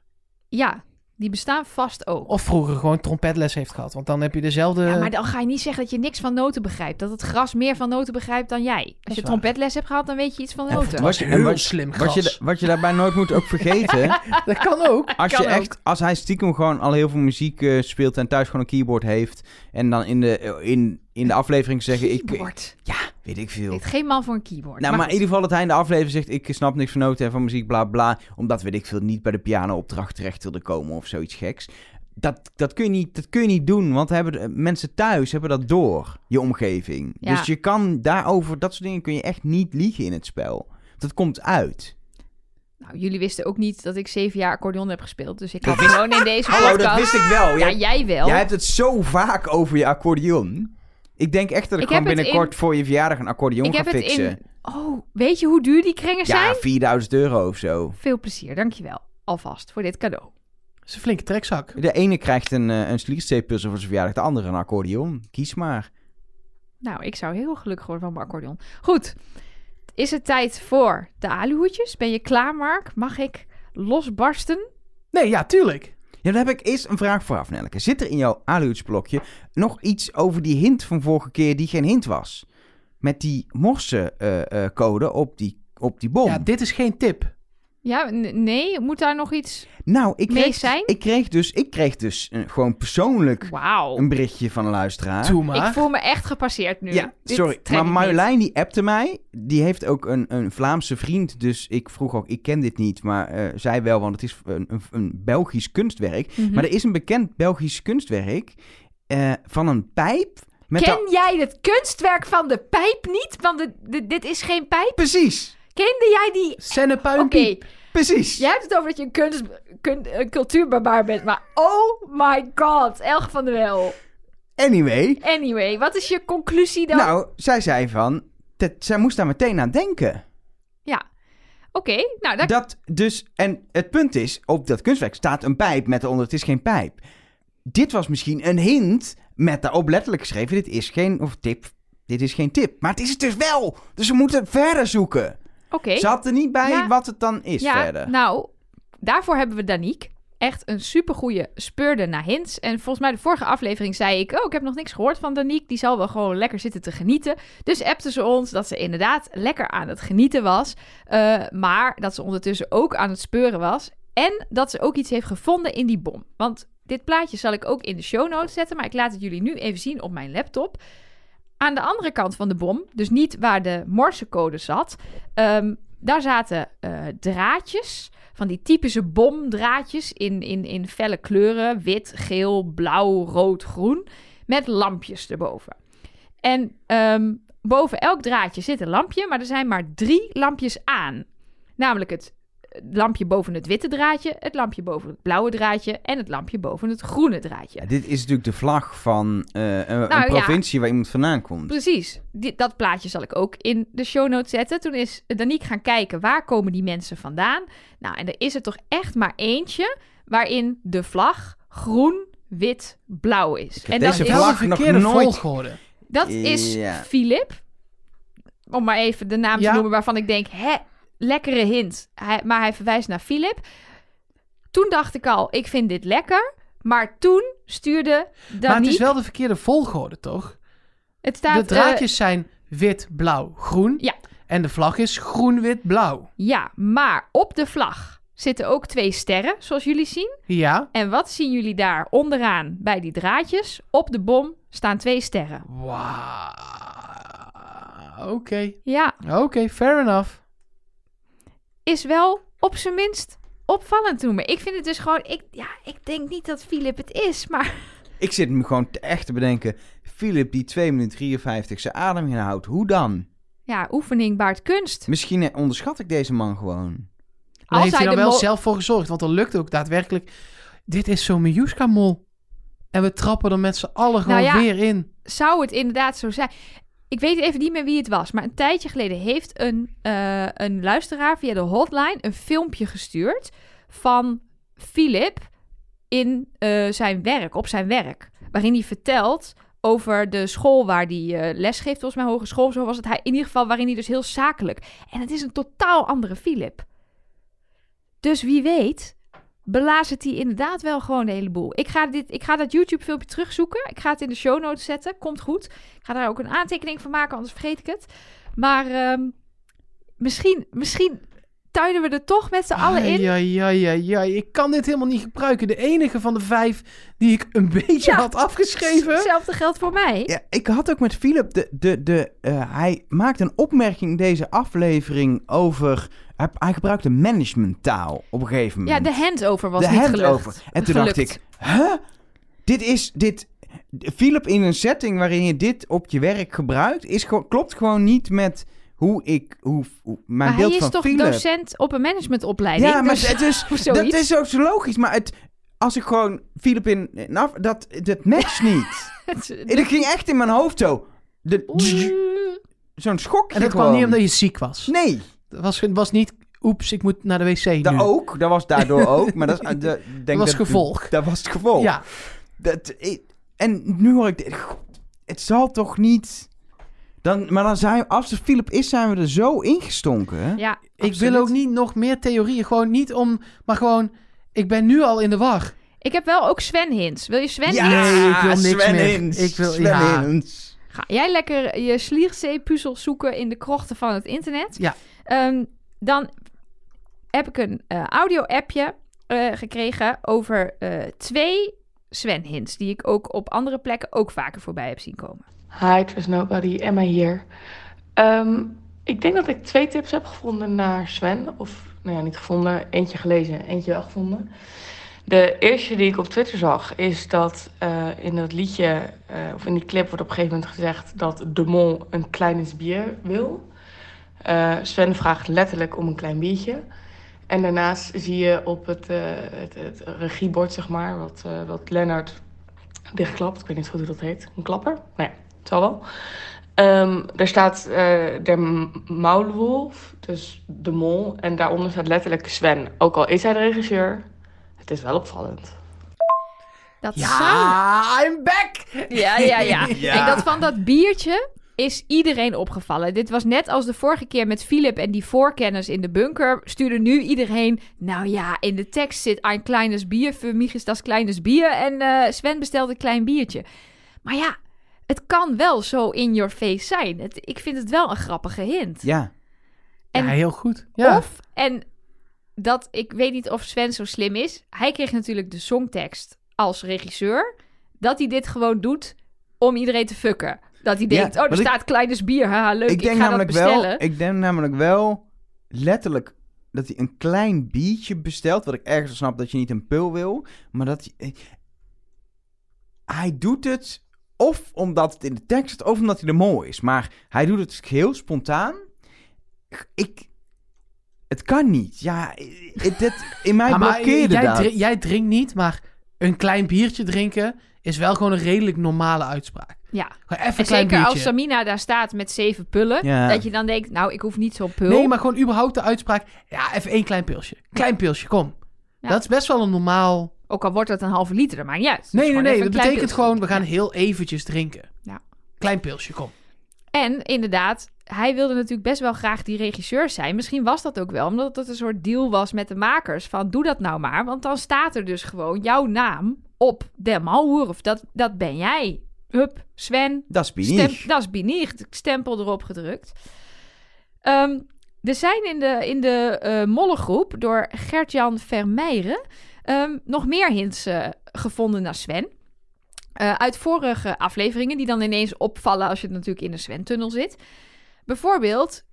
Ja, die bestaan vast ook. Of vroeger gewoon trompetles heeft gehad. Want dan heb je dezelfde... Ja, maar dan ga je niet zeggen dat je niks van noten begrijpt. Dat het gras meer van noten begrijpt dan jij. Als je trompetles hebt gehad, dan weet je iets van noten. Wat je- heel en wat- slim Wat je, wat je daarbij nooit moet ook vergeten. Dat kan ook. Als, Kan je ook. echt, als hij stiekem gewoon al heel veel muziek eh, speelt en thuis gewoon een keyboard heeft. En dan in de, in, in de aflevering zeggen: ik, Keyboard. Ja, weet ik veel. Geen man voor een keyboard. Nou, maar, in ieder geval dat hij in de aflevering zegt: Ik snap niks van noten en van muziek, bla bla. Omdat, weet ik veel, niet bij de piano-opdracht terecht wilde komen of zoiets geks. Dat, dat, kun je niet, dat kun je niet doen, want hebben de, mensen thuis hebben dat door, je omgeving. Ja. Dus je kan daarover, dat soort dingen kun je echt niet liegen in het spel. Dat komt uit. Nou, jullie wisten ook niet dat ik zeven jaar accordeon heb gespeeld. Dus ik had gewoon in deze Hallo, podcast... dat wist ik wel. Ja, Jij, jij wel. jij hebt het zo vaak over je accordeon. Ik denk echt dat ik, Ik gewoon het binnenkort voor je verjaardag een accordeon ik ga heb het fixen. in Oh, weet je hoe duur die kringen zijn? Ja, 4000 euro of zo. Veel plezier, dankjewel. Alvast voor dit cadeau. Dat is een flinke trekzak. De ene krijgt een, eh, een sliersteepuzzel voor zijn verjaardag, de andere een accordeon. Kies maar. Nou, ik zou heel gelukkig worden van mijn accordeon. Goed. Is het tijd voor de aluhoedjes? Ben je klaar, Mark? Mag ik losbarsten? Nee, ja, tuurlijk. Ja, dan heb ik eerst een vraag vooraf, Nelke. Zit er in jouw aluhutsblokje nog iets over die hint van vorige keer die geen hint was? Met die morse-code op, die, op die bom. Ja, dit is geen tip. Ja, nee, moet daar nog iets... nou, ik mee kreeg, zijn? ik kreeg dus, ik kreeg dus eh, gewoon persoonlijk een berichtje van een luisteraar. Doe maar. Ik voel me echt gepasseerd nu. Ja, Dit sorry. Maar niet. Marjolein die appte mij. Die heeft ook een, een Vlaamse vriend. Dus ik vroeg ook, ik ken dit niet. Maar eh, zij wel, want het is een, een, een Belgisch kunstwerk. Mhm. Maar er is een bekend Belgisch kunstwerk eh, van een pijp. Met Ken de- jij het kunstwerk van de pijp niet? Want de, de- dit is geen pijp. Precies, Kende jij die... Oké, Sennepuinpiep. precies. jij hebt het over dat je een, kunst, kun, een cultuurbarbaar bent. Maar oh my god, Elge van der Wel. Anyway. Anyway, wat is je conclusie dan? Nou, zij zei van... Dat, zij moest daar meteen aan denken. Oké, nou, dat, Dat dus, en het punt is, op dat kunstwerk staat een pijp met eronder, het is geen pijp. Dit was misschien een hint met daarop letterlijk geschreven, dit is geen, of tip, dit is geen tip. Maar het is het dus wel. Dus we moeten verder zoeken. Oké. Ze had er niet bij Ja. wat het dan is ja, verder. nou, daarvoor hebben we Danique. Echt een supergoeie speurde naar hints. En volgens mij de vorige aflevering zei ik... oh, ik heb nog niks gehoord van Danique. Die zal wel gewoon lekker zitten te genieten. Dus appte ze ons dat ze inderdaad lekker aan het genieten was. eh, maar dat ze ondertussen ook aan het speuren was. En dat ze ook iets heeft gevonden in die bom. Want dit plaatje zal ik ook in de show notes zetten... maar ik laat het jullie nu even zien op mijn laptop. Aan de andere kant van de bom, dus niet waar de morsecode zat... ehm, daar zaten eh, draadjes van die typische bomdraadjes in, in, in felle kleuren. Wit, geel, blauw, rood, groen. Met lampjes erboven. En ehm, boven elk draadje zit een lampje, maar er zijn maar drie lampjes aan. Namelijk het lampje boven het witte draadje, het lampje boven het blauwe draadje en het lampje boven het groene draadje. Ja, dit is natuurlijk de vlag van eh, een, Nou, een ja. provincie waar iemand vandaan komt. Precies. Die, dat plaatje zal ik ook in de show notes zetten. Toen is Danique gaan kijken waar komen die mensen vandaan. Nou, en er is er toch echt maar eentje waarin de vlag groen, wit, blauw is. heb En dat deze is, Wel vlag de nog verkeerde nooit- volgorde. dat is Ja. Philip. Om maar even de naam te Ja. noemen waarvan ik denk, hè, lekkere hint. Hij, maar hij verwijst naar Philip. Toen dacht ik al, ik vind dit lekker. Maar toen stuurde Danique... Maar het is wel de verkeerde volgorde, toch? het staat, de eh, draadjes zijn wit, blauw, groen. Ja. En de vlag is groen, wit, blauw. Ja, maar op de vlag zitten ook twee sterren, zoals jullie zien. Ja. En wat zien jullie daar onderaan bij die draadjes? Op de bom staan twee sterren. Wauw. Oké. Ja, Oké, fair enough. Is wel op zijn minst opvallend te noemen. Ik vind het dus gewoon... Ik, ja, ik denk niet dat Philip het is, maar... Ik zit me gewoon te- echt te bedenken. Philip die 2 minuten 53 zijn adem inhoudt. Hoe dan? Ja, oefening baart kunst. Misschien onderschat ik deze man gewoon. Daar heeft hij dan de wel zelf voor gezorgd, want er lukt ook daadwerkelijk. Dit is zo'n Mijuska-mol. En we trappen er met z'n allen gewoon Nou ja. weer in. Zou het inderdaad zo zijn? Ik weet even niet meer wie het was, maar een tijdje geleden heeft een, eh, een luisteraar via de hotline een filmpje gestuurd van Philip in eh, zijn werk, op zijn werk. Waarin hij vertelt over de school waar hij eh, les geeft, volgens mij hogeschool, zo was het hij. In ieder geval waarin hij dus heel zakelijk. En het is een totaal andere Philip. Dus wie weet, belazert hij inderdaad wel gewoon de hele boel. Ik ga, dit, ik ga dat YouTube-filmpje terugzoeken. Ik ga het in de show notes zetten. Komt goed. Ik ga daar ook een aantekening van maken, anders vergeet ik het. Maar ehm, misschien, misschien tuinen we er toch met z'n allen in. Ja, ja, ja, ja. Ik kan dit helemaal niet gebruiken. De enige van de vijf die ik een beetje Ja. had afgeschreven. Hetzelfde geldt voor mij. Ja, ik had ook met Philip de, de, de eh, hij maakt een opmerking in deze aflevering over, hij, hij gebruikte managementtaal op een gegeven Ja, moment. de handover was de niet hand gelukt. over. En toen dacht ik, huh? Dit is, dit, Philip in een setting waarin je dit op je werk gebruikt, is, klopt gewoon niet met hoe ik, hoe, hoe mijn Maar beeld hij is van toch Philip. docent op een managementopleiding? Ja, maar dus- het is, dat is ook zo logisch, maar het, als ik gewoon Philip in, nou, dat, dat matcht niet. Het- dat ging echt in mijn hoofd zo. De, zo'n schokje En dat kwam niet omdat je ziek was. Nee, Het was, het was niet, oeps, ik moet naar de wc dat nu. ook. Dat was daardoor ook. Maar dat, is, eh, de, denk Dat was gevolg. Dat was het gevolg. Ja, Dat, ik- en nu hoor ik dit. Het zal toch niet... Dan, maar dan zijn als het Philip is, zijn we er zo ingestonken. hè? Ja, ik absoluut. wil ook niet nog meer theorieën. Gewoon niet om, maar gewoon, ik ben nu al in de war. Ik heb wel ook Sven hints. Wil je Sven Ja, hints? Nee, ik wil niks Sven meer. Hins. Ik wil- Sven ja. Hins. Ga jij lekker je Slierzee-puzzel zoeken in de krochten van het internet? Ja. Ehm, dan heb ik een eh, audio-appje eh, gekregen over eh, twee Sven-hints... die ik ook op andere plekken ook vaker voorbij heb zien komen. Hi, Trust Nobody, Emma hier. Ehm, ik denk dat ik twee tips heb gevonden naar Sven. Of, nou ja, niet gevonden, eentje gelezen, eentje wel gevonden. De eerste die ik op Twitter zag, is dat in dat liedje, of in die clip wordt op een gegeven moment gezegd dat de mol een kleines bier wil. Eh, Sven vraagt letterlijk om een klein biertje. En daarnaast zie je op het, eh, het, het regiebord, zeg maar, wat, eh, wat Lennart dichtklapt. Ik weet niet goed hoe dat heet. Een klapper? Nou ja, het zal wel. Ehm, daar staat eh de Maulwolf, dus de mol. En daaronder staat letterlijk Sven. Ook al is hij de regisseur, het is wel opvallend. Dat zou... Ja, I'm back! Ja, ja, ja. Ja. En dat van dat biertje is iedereen opgevallen. Dit was net als de vorige keer met Philip en die voorkennis in de bunker. Stuurde nu iedereen... Nou ja, in de tekst zit een kleines bier. Voor mij is dat kleines bier. En eh, Sven bestelt een klein biertje. Maar ja, het kan wel zo in your face zijn. Het, ik vind het wel een grappige hint. Ja. En- ja, heel goed. Ja. Of, en dat, ik weet niet of Sven zo slim is. Hij kreeg natuurlijk de songtekst als regisseur. Dat hij dit gewoon doet om iedereen te fucken. Dat hij denkt, oh, er want ik- staat kleines bier. Haha, leuk, ik, ik denk ga dat namelijk bestellen. wel, ik denk namelijk wel letterlijk dat hij een klein biertje bestelt, wat ik ergens snap dat je niet een pil wil, maar dat hij, hij doet het of omdat het in de tekst staat, of omdat hij de mol is, maar hij doet het heel spontaan. Ik, het kan niet. Ja, het, het- in mij Ja, blokkeerde jij, dat. drink- jij drinkt niet, maar een klein biertje drinken is wel gewoon een redelijk normale uitspraak. Ja, Gewoon even en een klein zeker als. Samina daar staat met zeven pullen. Ja. Dat je dan denkt, nou, ik hoef niet zo'n pul. Nee, maar gewoon überhaupt de uitspraak. Ja, even één klein pilsje. Klein pilsje, kom. Ja. Dat is best wel een normaal... Ook al wordt het een halve liter, dat maakt niet uit. Het is Nee, nee, nee. Dat betekent pilsje. gewoon, we gaan heel eventjes drinken. Ja. Klein pilsje, kom. En inderdaad, hij wilde natuurlijk best wel graag die regisseur zijn. Misschien was dat ook wel, omdat het een soort deal was met de makers. Van doe dat nou maar, want dan staat er dus gewoon jouw naam op de Malhoerf. Dat, dat ben jij. Hup, Sven, Dat is binier. dat is binicht. Stempel erop gedrukt. Ehm, er zijn in de, in de eh mollengroep door Gert-Jan Vermeijeren ehm, nog meer hints eh, gevonden naar Sven. Eh, uit vorige afleveringen, die dan ineens opvallen als je natuurlijk in de Sven-tunnel zit. Bijvoorbeeld,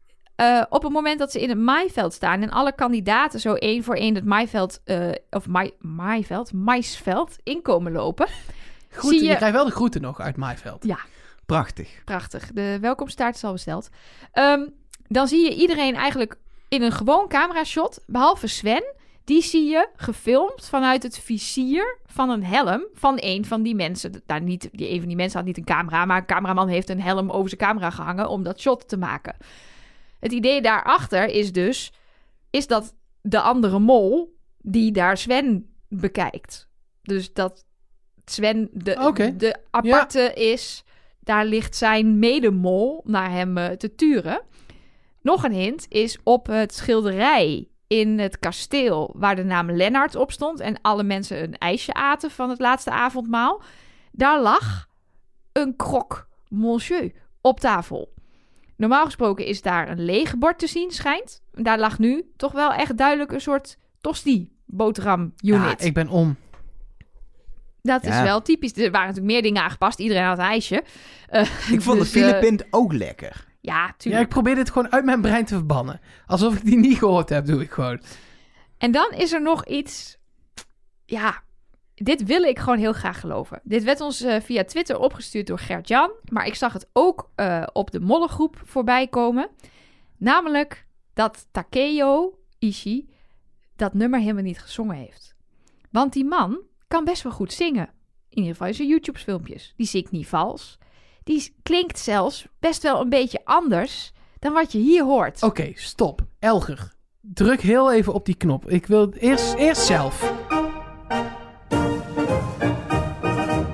op het moment dat ze in het maaiveld staan en alle kandidaten zo één voor één het maaiveld, of maai, maaiveld, maisveld inkomen lopen. Groeten, Zie je... je- krijgt wel de groeten nog uit Maaiveld. Prachtig. Prachtig. De welkomstaart is al besteld. Ehm, dan zie je iedereen eigenlijk in een gewoon camera-shot, behalve Sven. Die zie je gefilmd vanuit het vizier van een helm van een van die mensen. Nou, niet, die, een van die mensen had niet een camera, maar een cameraman heeft een helm over zijn camera gehangen om dat shot te maken. Het idee daarachter is dus, is dat de andere mol die daar Sven bekijkt. Dus dat Sven de, de aparte is, daar ligt zijn medemol naar hem eh, te turen. Nog een hint is op het schilderij in het kasteel waar de naam Lennart op stond en alle mensen een ijsje aten van het laatste avondmaal. Daar lag een krok monsieur op tafel. Normaal gesproken is daar een leeg bord te zien, schijnt. Daar lag nu toch wel echt duidelijk een soort tosti boterham unit. Ja, ik ben om. Dat is Ja. wel typisch. Er waren natuurlijk meer dingen aangepast. Iedereen had een ijsje. Eh, Ik vond dus, de eh, ook lekker. ja, Ja, tuurlijk. ik probeer dit gewoon uit mijn brein te verbannen. Alsof ik die niet gehoord heb, doe ik gewoon. En dan is er nog iets. Ja, dit wil ik gewoon heel graag geloven. Dit werd ons eh, via Twitter opgestuurd door Gert-Jan. Maar ik zag het ook eh, op de mollengroep voorbij komen. Namelijk dat Takeo Ishii dat nummer helemaal niet gezongen heeft. Want die man kan best wel goed zingen. In ieder geval in zijn YouTube-filmpjes. Die zingt niet vals. die klinkt zelfs best wel een beetje anders dan wat je hier hoort. Oké, stop. Elger, druk heel even op die knop. Ik wil het eerst, eerst zelf.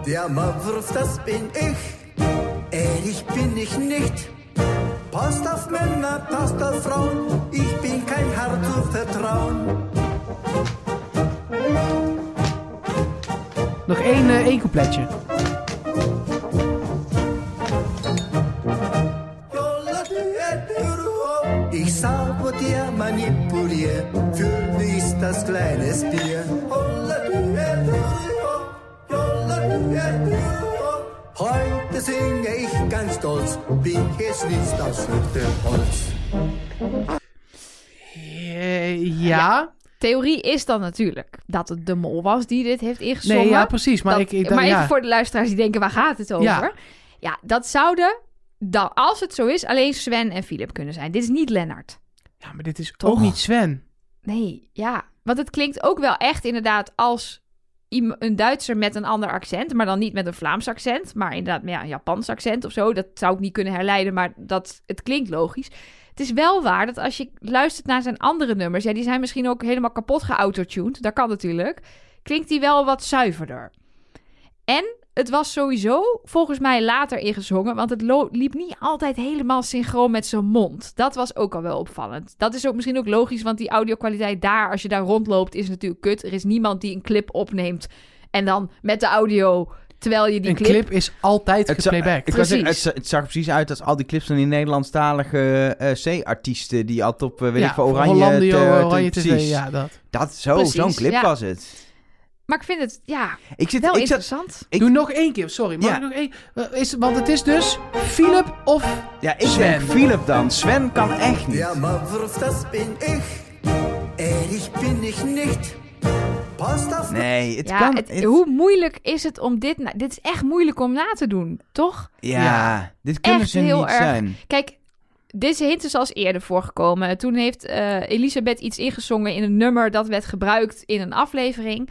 Der Maulwurf, das bin ich. Ehrlich bin ich nicht. Passt auf Männer, passt auf Frauen. Ich bin kein Herr zu vertrauen. Nog één, eh, één coupletje. Ich sabotier, manipulier. Für mich das kleines Bier. Heute singe ich ganz stolz, bin es nicht aus Holz. Eh, ja. Theorie is dan natuurlijk dat het de mol was die dit heeft ingezongen. Nee, ja, precies. Maar, Dat- ik, ik, maar even ja. voor de luisteraars die denken, waar gaat het over? Ja. Ja, dat zouden, dan, als het zo is, alleen Sven en Philip kunnen zijn. Dit is niet Lennart. ja, maar dit is Toch? ook niet Sven. Nee, ja. Want het klinkt ook wel echt inderdaad als een Duitser met een ander accent. Maar dan niet met een Vlaams accent. Maar inderdaad met ja, een Japans accent of zo. Dat zou ik niet kunnen herleiden, maar dat, het klinkt logisch. Het is wel waar dat als je luistert naar zijn andere nummers... Ja, die zijn misschien ook helemaal kapot geautotuned. Dat kan natuurlijk. Klinkt die wel wat zuiverder. En het was sowieso volgens mij later ingezongen... want het liep niet altijd helemaal synchroon met zijn mond. Dat was ook al wel opvallend. Dat is ook misschien ook logisch, want die audiokwaliteit daar... als je daar rondloopt, is natuurlijk kut. Er is niemand die een clip opneemt... en dan met de audio, terwijl je die Een clip, is altijd geplaybacked. ik zeggen, het, het zag er precies uit als al die clips van die Nederlandstalige eh C-artiesten die altijd op, eh, weet ja, ik veel, oranje... Hollandio, te- te- Oranje TV, precies. ja, dat. Dat, zo, Precies, zo'n clip ja. was het. Maar ik vind het, ja, Ik zit, wel ik zat, interessant. Ik- Doe nog één keer, sorry. Mag Ja. ik nog één? Eh, Is, want het is dus Philip of... ja, ik Sven. denk Philip dan. Sven kan echt niet. Der Maulwurf, das bin ich. Ehrlich bin ich nicht. Nee, het ja, kan... het- het- hoe moeilijk is het om dit... na- dit is echt moeilijk om na te doen, toch? ja, Ja. dit kunnen Echt ze heel niet erg. zijn. Kijk, deze hint is als eerder voorgekomen. Toen heeft eh, Elisabeth iets ingezongen in een nummer dat werd gebruikt in een aflevering.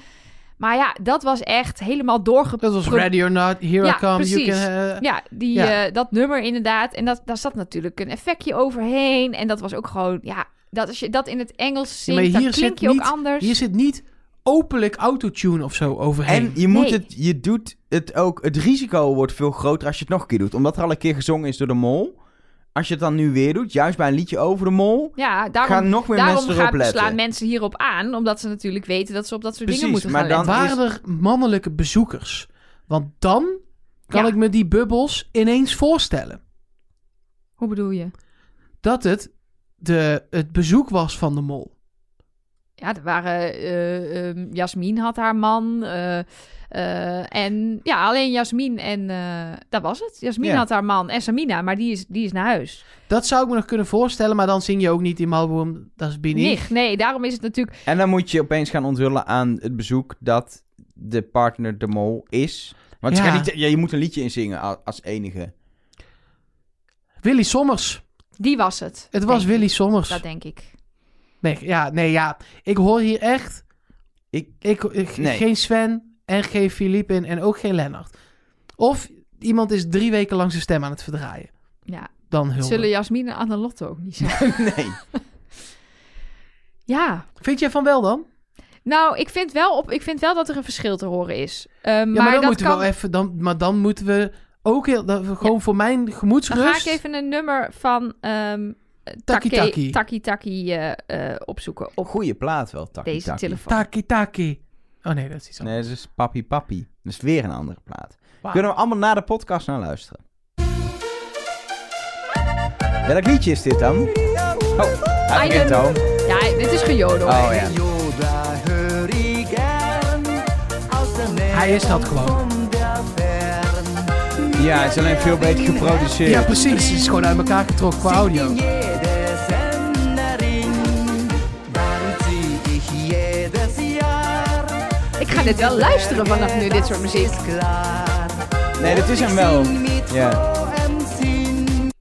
Maar ja, dat was echt helemaal doorgepro- Dat was Ready or Not, Here Ja, I Come. You precies. can, eh, Ja, die, Ja. eh, dat nummer inderdaad. En dat, daar zat natuurlijk een effectje overheen. En dat was ook gewoon, ja, dat als je dat in het Engels Ja, zingt, dan hier klink zit je ook niet- anders. Hier zit niet openlijk autotune of zo overheen. En je moet Nee. het, je doet het ook, het risico wordt veel groter als je het nog een keer doet. Omdat er al een keer gezongen is door de mol. Als je het dan nu weer doet, juist bij een liedje over de mol, Ja, daarom, gaan nog meer daarom mensen erop gaan, letten. slaan mensen hierop aan. Omdat ze natuurlijk weten dat ze op dat soort dingen moeten gaan maar dan- letten. Waren er mannelijke bezoekers? Want dan kan Ja. ik me die bubbels ineens voorstellen. Hoe bedoel je? Dat het de, het bezoek was van de mol. Ja, er waren... eh ehm, Jasmin had haar man. eh, eh, en ja, alleen Jasmin en... eh, dat was het. Jasmin Ja. had haar man en Samina, maar die is, die is naar huis. Dat zou ik me nog kunnen voorstellen, maar dan zing je ook niet in Malboom, dat is Bini. Nee, nee, daarom is het natuurlijk... En dan moet je opeens gaan onthullen aan het bezoek dat de partner de mol is. Want Ja. niet, ja, je moet een liedje inzingen als enige. Willy Sommers. Die was het. Het was Willy. Sommers. Dat denk ik. Nee, ja, nee, ja. Ik hoor hier echt... Ik- Ik, ik- Nee. Geen Sven en geen Philippe in en ook geen Lennart. Of iemand is drie weken lang zijn stem aan het verdraaien. Ja. Dan hulde. Zullen Jasmin en Annelotte ook niet zijn? nee. ja. Vind jij van wel dan? Nou, ik vind, wel op, ik vind wel dat er een verschil te horen is. Ehm, Ja, maar, maar dan dat moeten kan... we wel even... Dan, maar dan moeten we ook heel... dat we gewoon voor mijn Dan gemoedsrust... ga ik even een nummer van ehm Taki Take- Taki. Taki Taki eh, eh, opzoeken op Goeie plaat wel, deze Taki. telefoon. Taki Taki. Oh nee, dat is iets anders. Nee, dat is Papi Papi. Dat is weer een andere plaat. Kunnen we allemaal na de podcast naar luisteren. Welk liedje is dit dan? Oh. Ja, dit is gejodel. Oh ja. Yoda hör ich gern. Aus der Nähe Hij is dat gewoon. Ja, het is alleen veel beter geproduceerd. Ja, precies. Het is gewoon uit elkaar getrokken qua audio. Ik ga dit wel luisteren vanaf nu, dit soort muziek. Nee, dit is hem wel. Ja.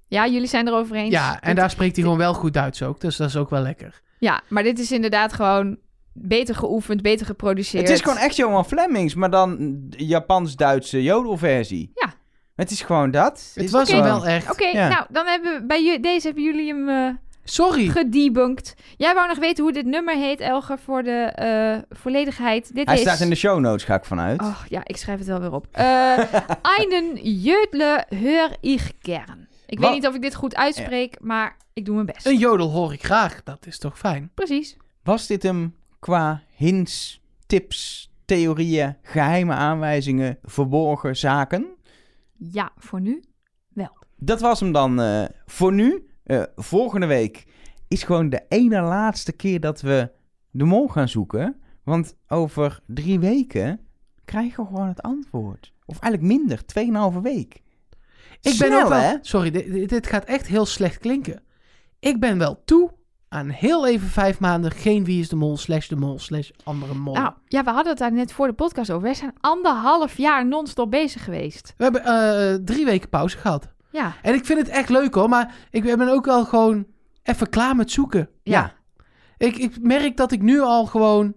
Ja, jullie zijn erover eens. Ja, en daar spreekt hij gewoon wel goed Duits ook. Dus dat is ook wel lekker. Ja, maar dit is inderdaad gewoon beter geoefend, beter geproduceerd. Het is gewoon echt Johan Flemings, maar dan Japans-Duitse jodelversie. Ja. Het is gewoon dat. Het Is was wel echt. Oké, Ja. nou, dan hebben we bij deze hebben jullie hem eh Sorry. gedebunked. Jij wou nog weten hoe dit nummer heet, Elger, voor de eh, volledigheid. Dit Hij is... staat in de show notes, ga ik vanuit. Oh, ja, ik schrijf het wel weer op. Eh einen Jödle hör ich gern. Ik Wat? weet niet of ik dit goed uitspreek, maar ik doe mijn best. Een jodel hoor ik graag. Dat is toch fijn? Precies. Was dit hem qua hints, tips, theorieën, geheime aanwijzingen, verborgen zaken? Ja, voor nu. Dat was hem dan eh, voor nu. Eh, volgende week is gewoon de ene laatste keer dat we de mol gaan zoeken. Want over drie weken krijgen we gewoon het antwoord. Of eigenlijk minder, 2,5 week. Ik ben Snel, ook wel... hè? Sorry, dit, dit- dit gaat echt heel slecht klinken. Ik ben wel toe aan heel even vijf maanden geen Wie is de Mol slash de Mol slash andere mol. Nou, ja, we hadden het daar net voor de podcast over. Wij zijn anderhalf jaar non-stop bezig geweest. We hebben eh, drie weken pauze gehad. Ja, En ik vind het echt leuk hoor, maar ik ben ook wel gewoon even klaar met zoeken. ja. Ik, ik merk dat ik nu al gewoon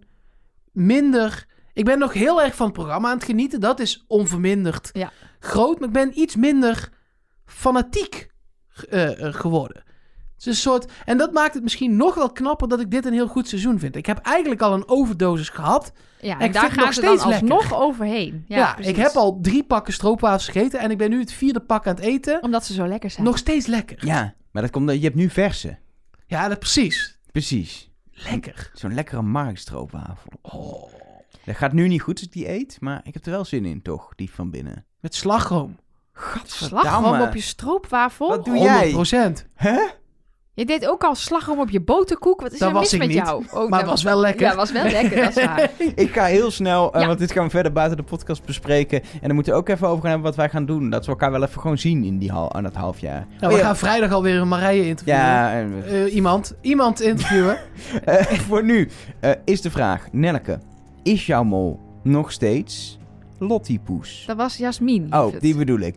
minder... Ik ben nog heel erg van het programma aan het genieten. Dat is onverminderd Ja. groot. Maar ik ben iets minder fanatiek eh, geworden. Het is een soort... En dat maakt het misschien nog wel knapper dat ik dit een heel goed seizoen vind. Ik heb eigenlijk al een overdosis gehad. ja Ik en daar vind gaan nog ze dan steeds lekker. alsnog overheen. Ja, ik heb al drie pakken stroopwafels gegeten. En ik ben nu het vierde pak aan het eten. Omdat ze zo lekker zijn. Nog steeds lekker. Ja, maar dat komt, je hebt nu verse. Ja, dat precies. Precies. Lekker. Zo'n lekkere markstroopwafel. Oh, Dat gaat nu niet goed als ik die eet, maar ik heb er wel zin in, toch? Die van binnen. met slagroom. slagroom op je stroopwafel. Wat doe jij? 100%. Hè? Je deed ook al slagroom op je boterkoek. Wat is Dat er mis was ik met niet. jou? Oh, Maar dat het was wel lekker. Ja, was wel lekker, dat is waar. Ik ga heel snel, eh, Ja. want dit gaan we verder buiten de podcast bespreken. En dan moeten we ook even over gaan hebben wat wij gaan doen. Dat we elkaar wel even gewoon zien in die hal, aan het half jaar. Nou, we Oh ja. gaan vrijdag alweer een Marije interviewen. Ja, en, Eh, iemand, iemand interviewen. eh, voor nu eh, is de vraag, Nelke, is jouw mol nog steeds Lottie Poes? Dat was Jasmin. Oh, die bedoel ik.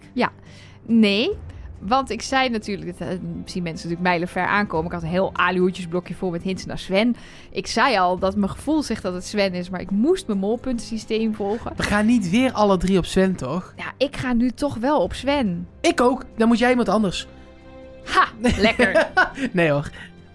Nee, want ik zei natuurlijk, dat eh, zien mensen natuurlijk mijlenver aankomen. Ik had een heel alihoedjesblokje vol met hints naar Sven. Ik zei al dat mijn gevoel zegt dat het Sven is, maar ik moest mijn molpuntensysteem volgen. We gaan niet weer alle drie op Sven, toch? Ja, ik ga nu toch wel op Sven. Ik ook. Dan moet jij iemand anders. Ha, lekker. Nee hoor.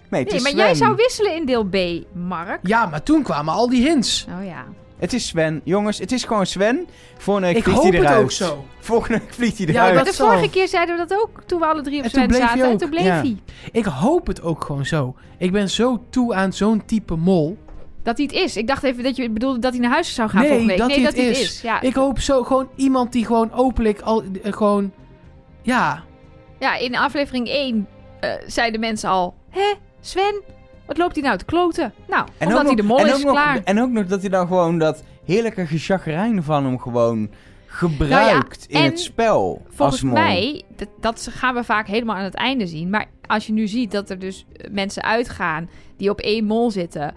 Nee, het Nee, is maar Sven. jij zou wisselen in deel B, Mark. Ja, maar toen kwamen al die hints. Oh ja. Het is Sven. Jongens, het is gewoon Sven. Volgende week Ik vliegt hoop hij het eruit. ook zo. Volgende week vliegt hij Ja, eruit. Maar dat de vorige keer zeiden we dat ook toen we alle drie op En Sven zaten. En toen bleef Ja. hij. Ik hoop het ook gewoon zo. Ik ben zo toe aan zo'n type mol. Dat hij het is. Ik dacht even dat je bedoelde dat hij naar huis zou gaan Nee, volgende week. dat nee, hij dat het hij het is. is. Ja. Ik hoop zo gewoon iemand die gewoon openlijk al eh, gewoon... Ja, ja, in aflevering 1 eh, zeiden mensen al... Hé, Sven, wat loopt hij nou te kloten? Nou, En omdat hij de mol is, nog- klaar. En ook nog dat hij dan gewoon dat heerlijke gechagrijn van hem gewoon gebruikt in het spel. Volgens als mol. mij, dat, dat gaan we vaak helemaal aan het einde zien. Maar als je nu ziet dat er dus mensen uitgaan die op één mol zitten...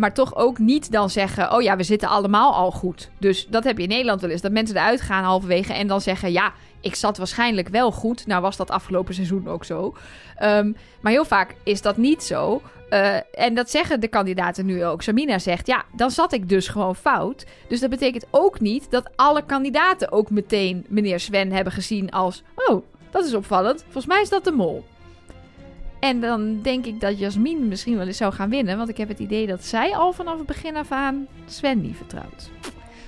maar toch ook niet dan zeggen... oh ja, we zitten allemaal al goed. Dus dat heb je in Nederland wel eens. Dat mensen eruit gaan halverwege en dan zeggen... ja, ik zat waarschijnlijk wel goed. Nou was dat afgelopen seizoen ook zo. Ehm, maar heel vaak is dat niet zo. Eh, en dat zeggen de kandidaten nu ook. Samina zegt, ja, dan zat ik dus gewoon fout. Dus dat betekent ook niet dat alle kandidaten ook meteen meneer Sven hebben gezien als... Oh, dat is opvallend. Volgens mij is dat de mol. En dan denk ik dat Jasmin misschien wel eens zou gaan winnen. Want ik heb het idee dat zij al vanaf het begin af aan Sven niet vertrouwt.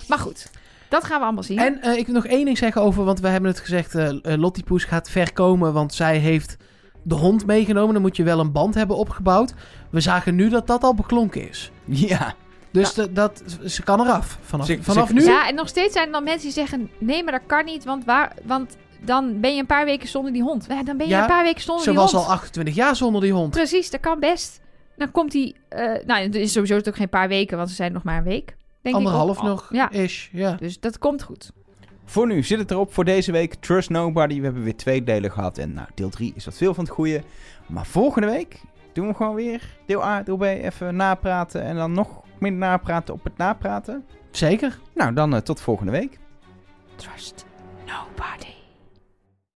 Maar goed, dat gaan we allemaal zien. En eh, ik wil nog één ding zeggen over, want we hebben het gezegd, eh eh, Lottie Poes gaat ver komen, want zij heeft de hond meegenomen. Dan moet je wel een band hebben opgebouwd. We zagen nu dat dat al beklonken is. Ja, Dus de- dat, ze kan eraf. Vanaf, vanaf nu. Ja, en nog steeds zijn er dan mensen die zeggen... Nee, maar dat kan niet, want, waar, want dan ben je een paar weken zonder die hond. Ja, dan ben je Ja, een paar weken zonder Ze die was hond. al 28 jaar zonder die hond. Precies, dat kan best. Dan komt hij... eh nou, het is sowieso ook geen paar weken, want ze zijn nog maar een week. Denk Anderhalf ik ook. nog, Ja, ish. Ja. dus dat komt goed. voor nu zit het erop voor deze week. Trust Nobody. We hebben weer twee delen gehad. En nou, deel 3 is wat veel van het goede. Maar volgende week doen we gewoon weer deel A, deel B even napraten. En dan nog meer napraten op het napraten. Zeker. Nou, dan eh, tot volgende week. Trust nobody.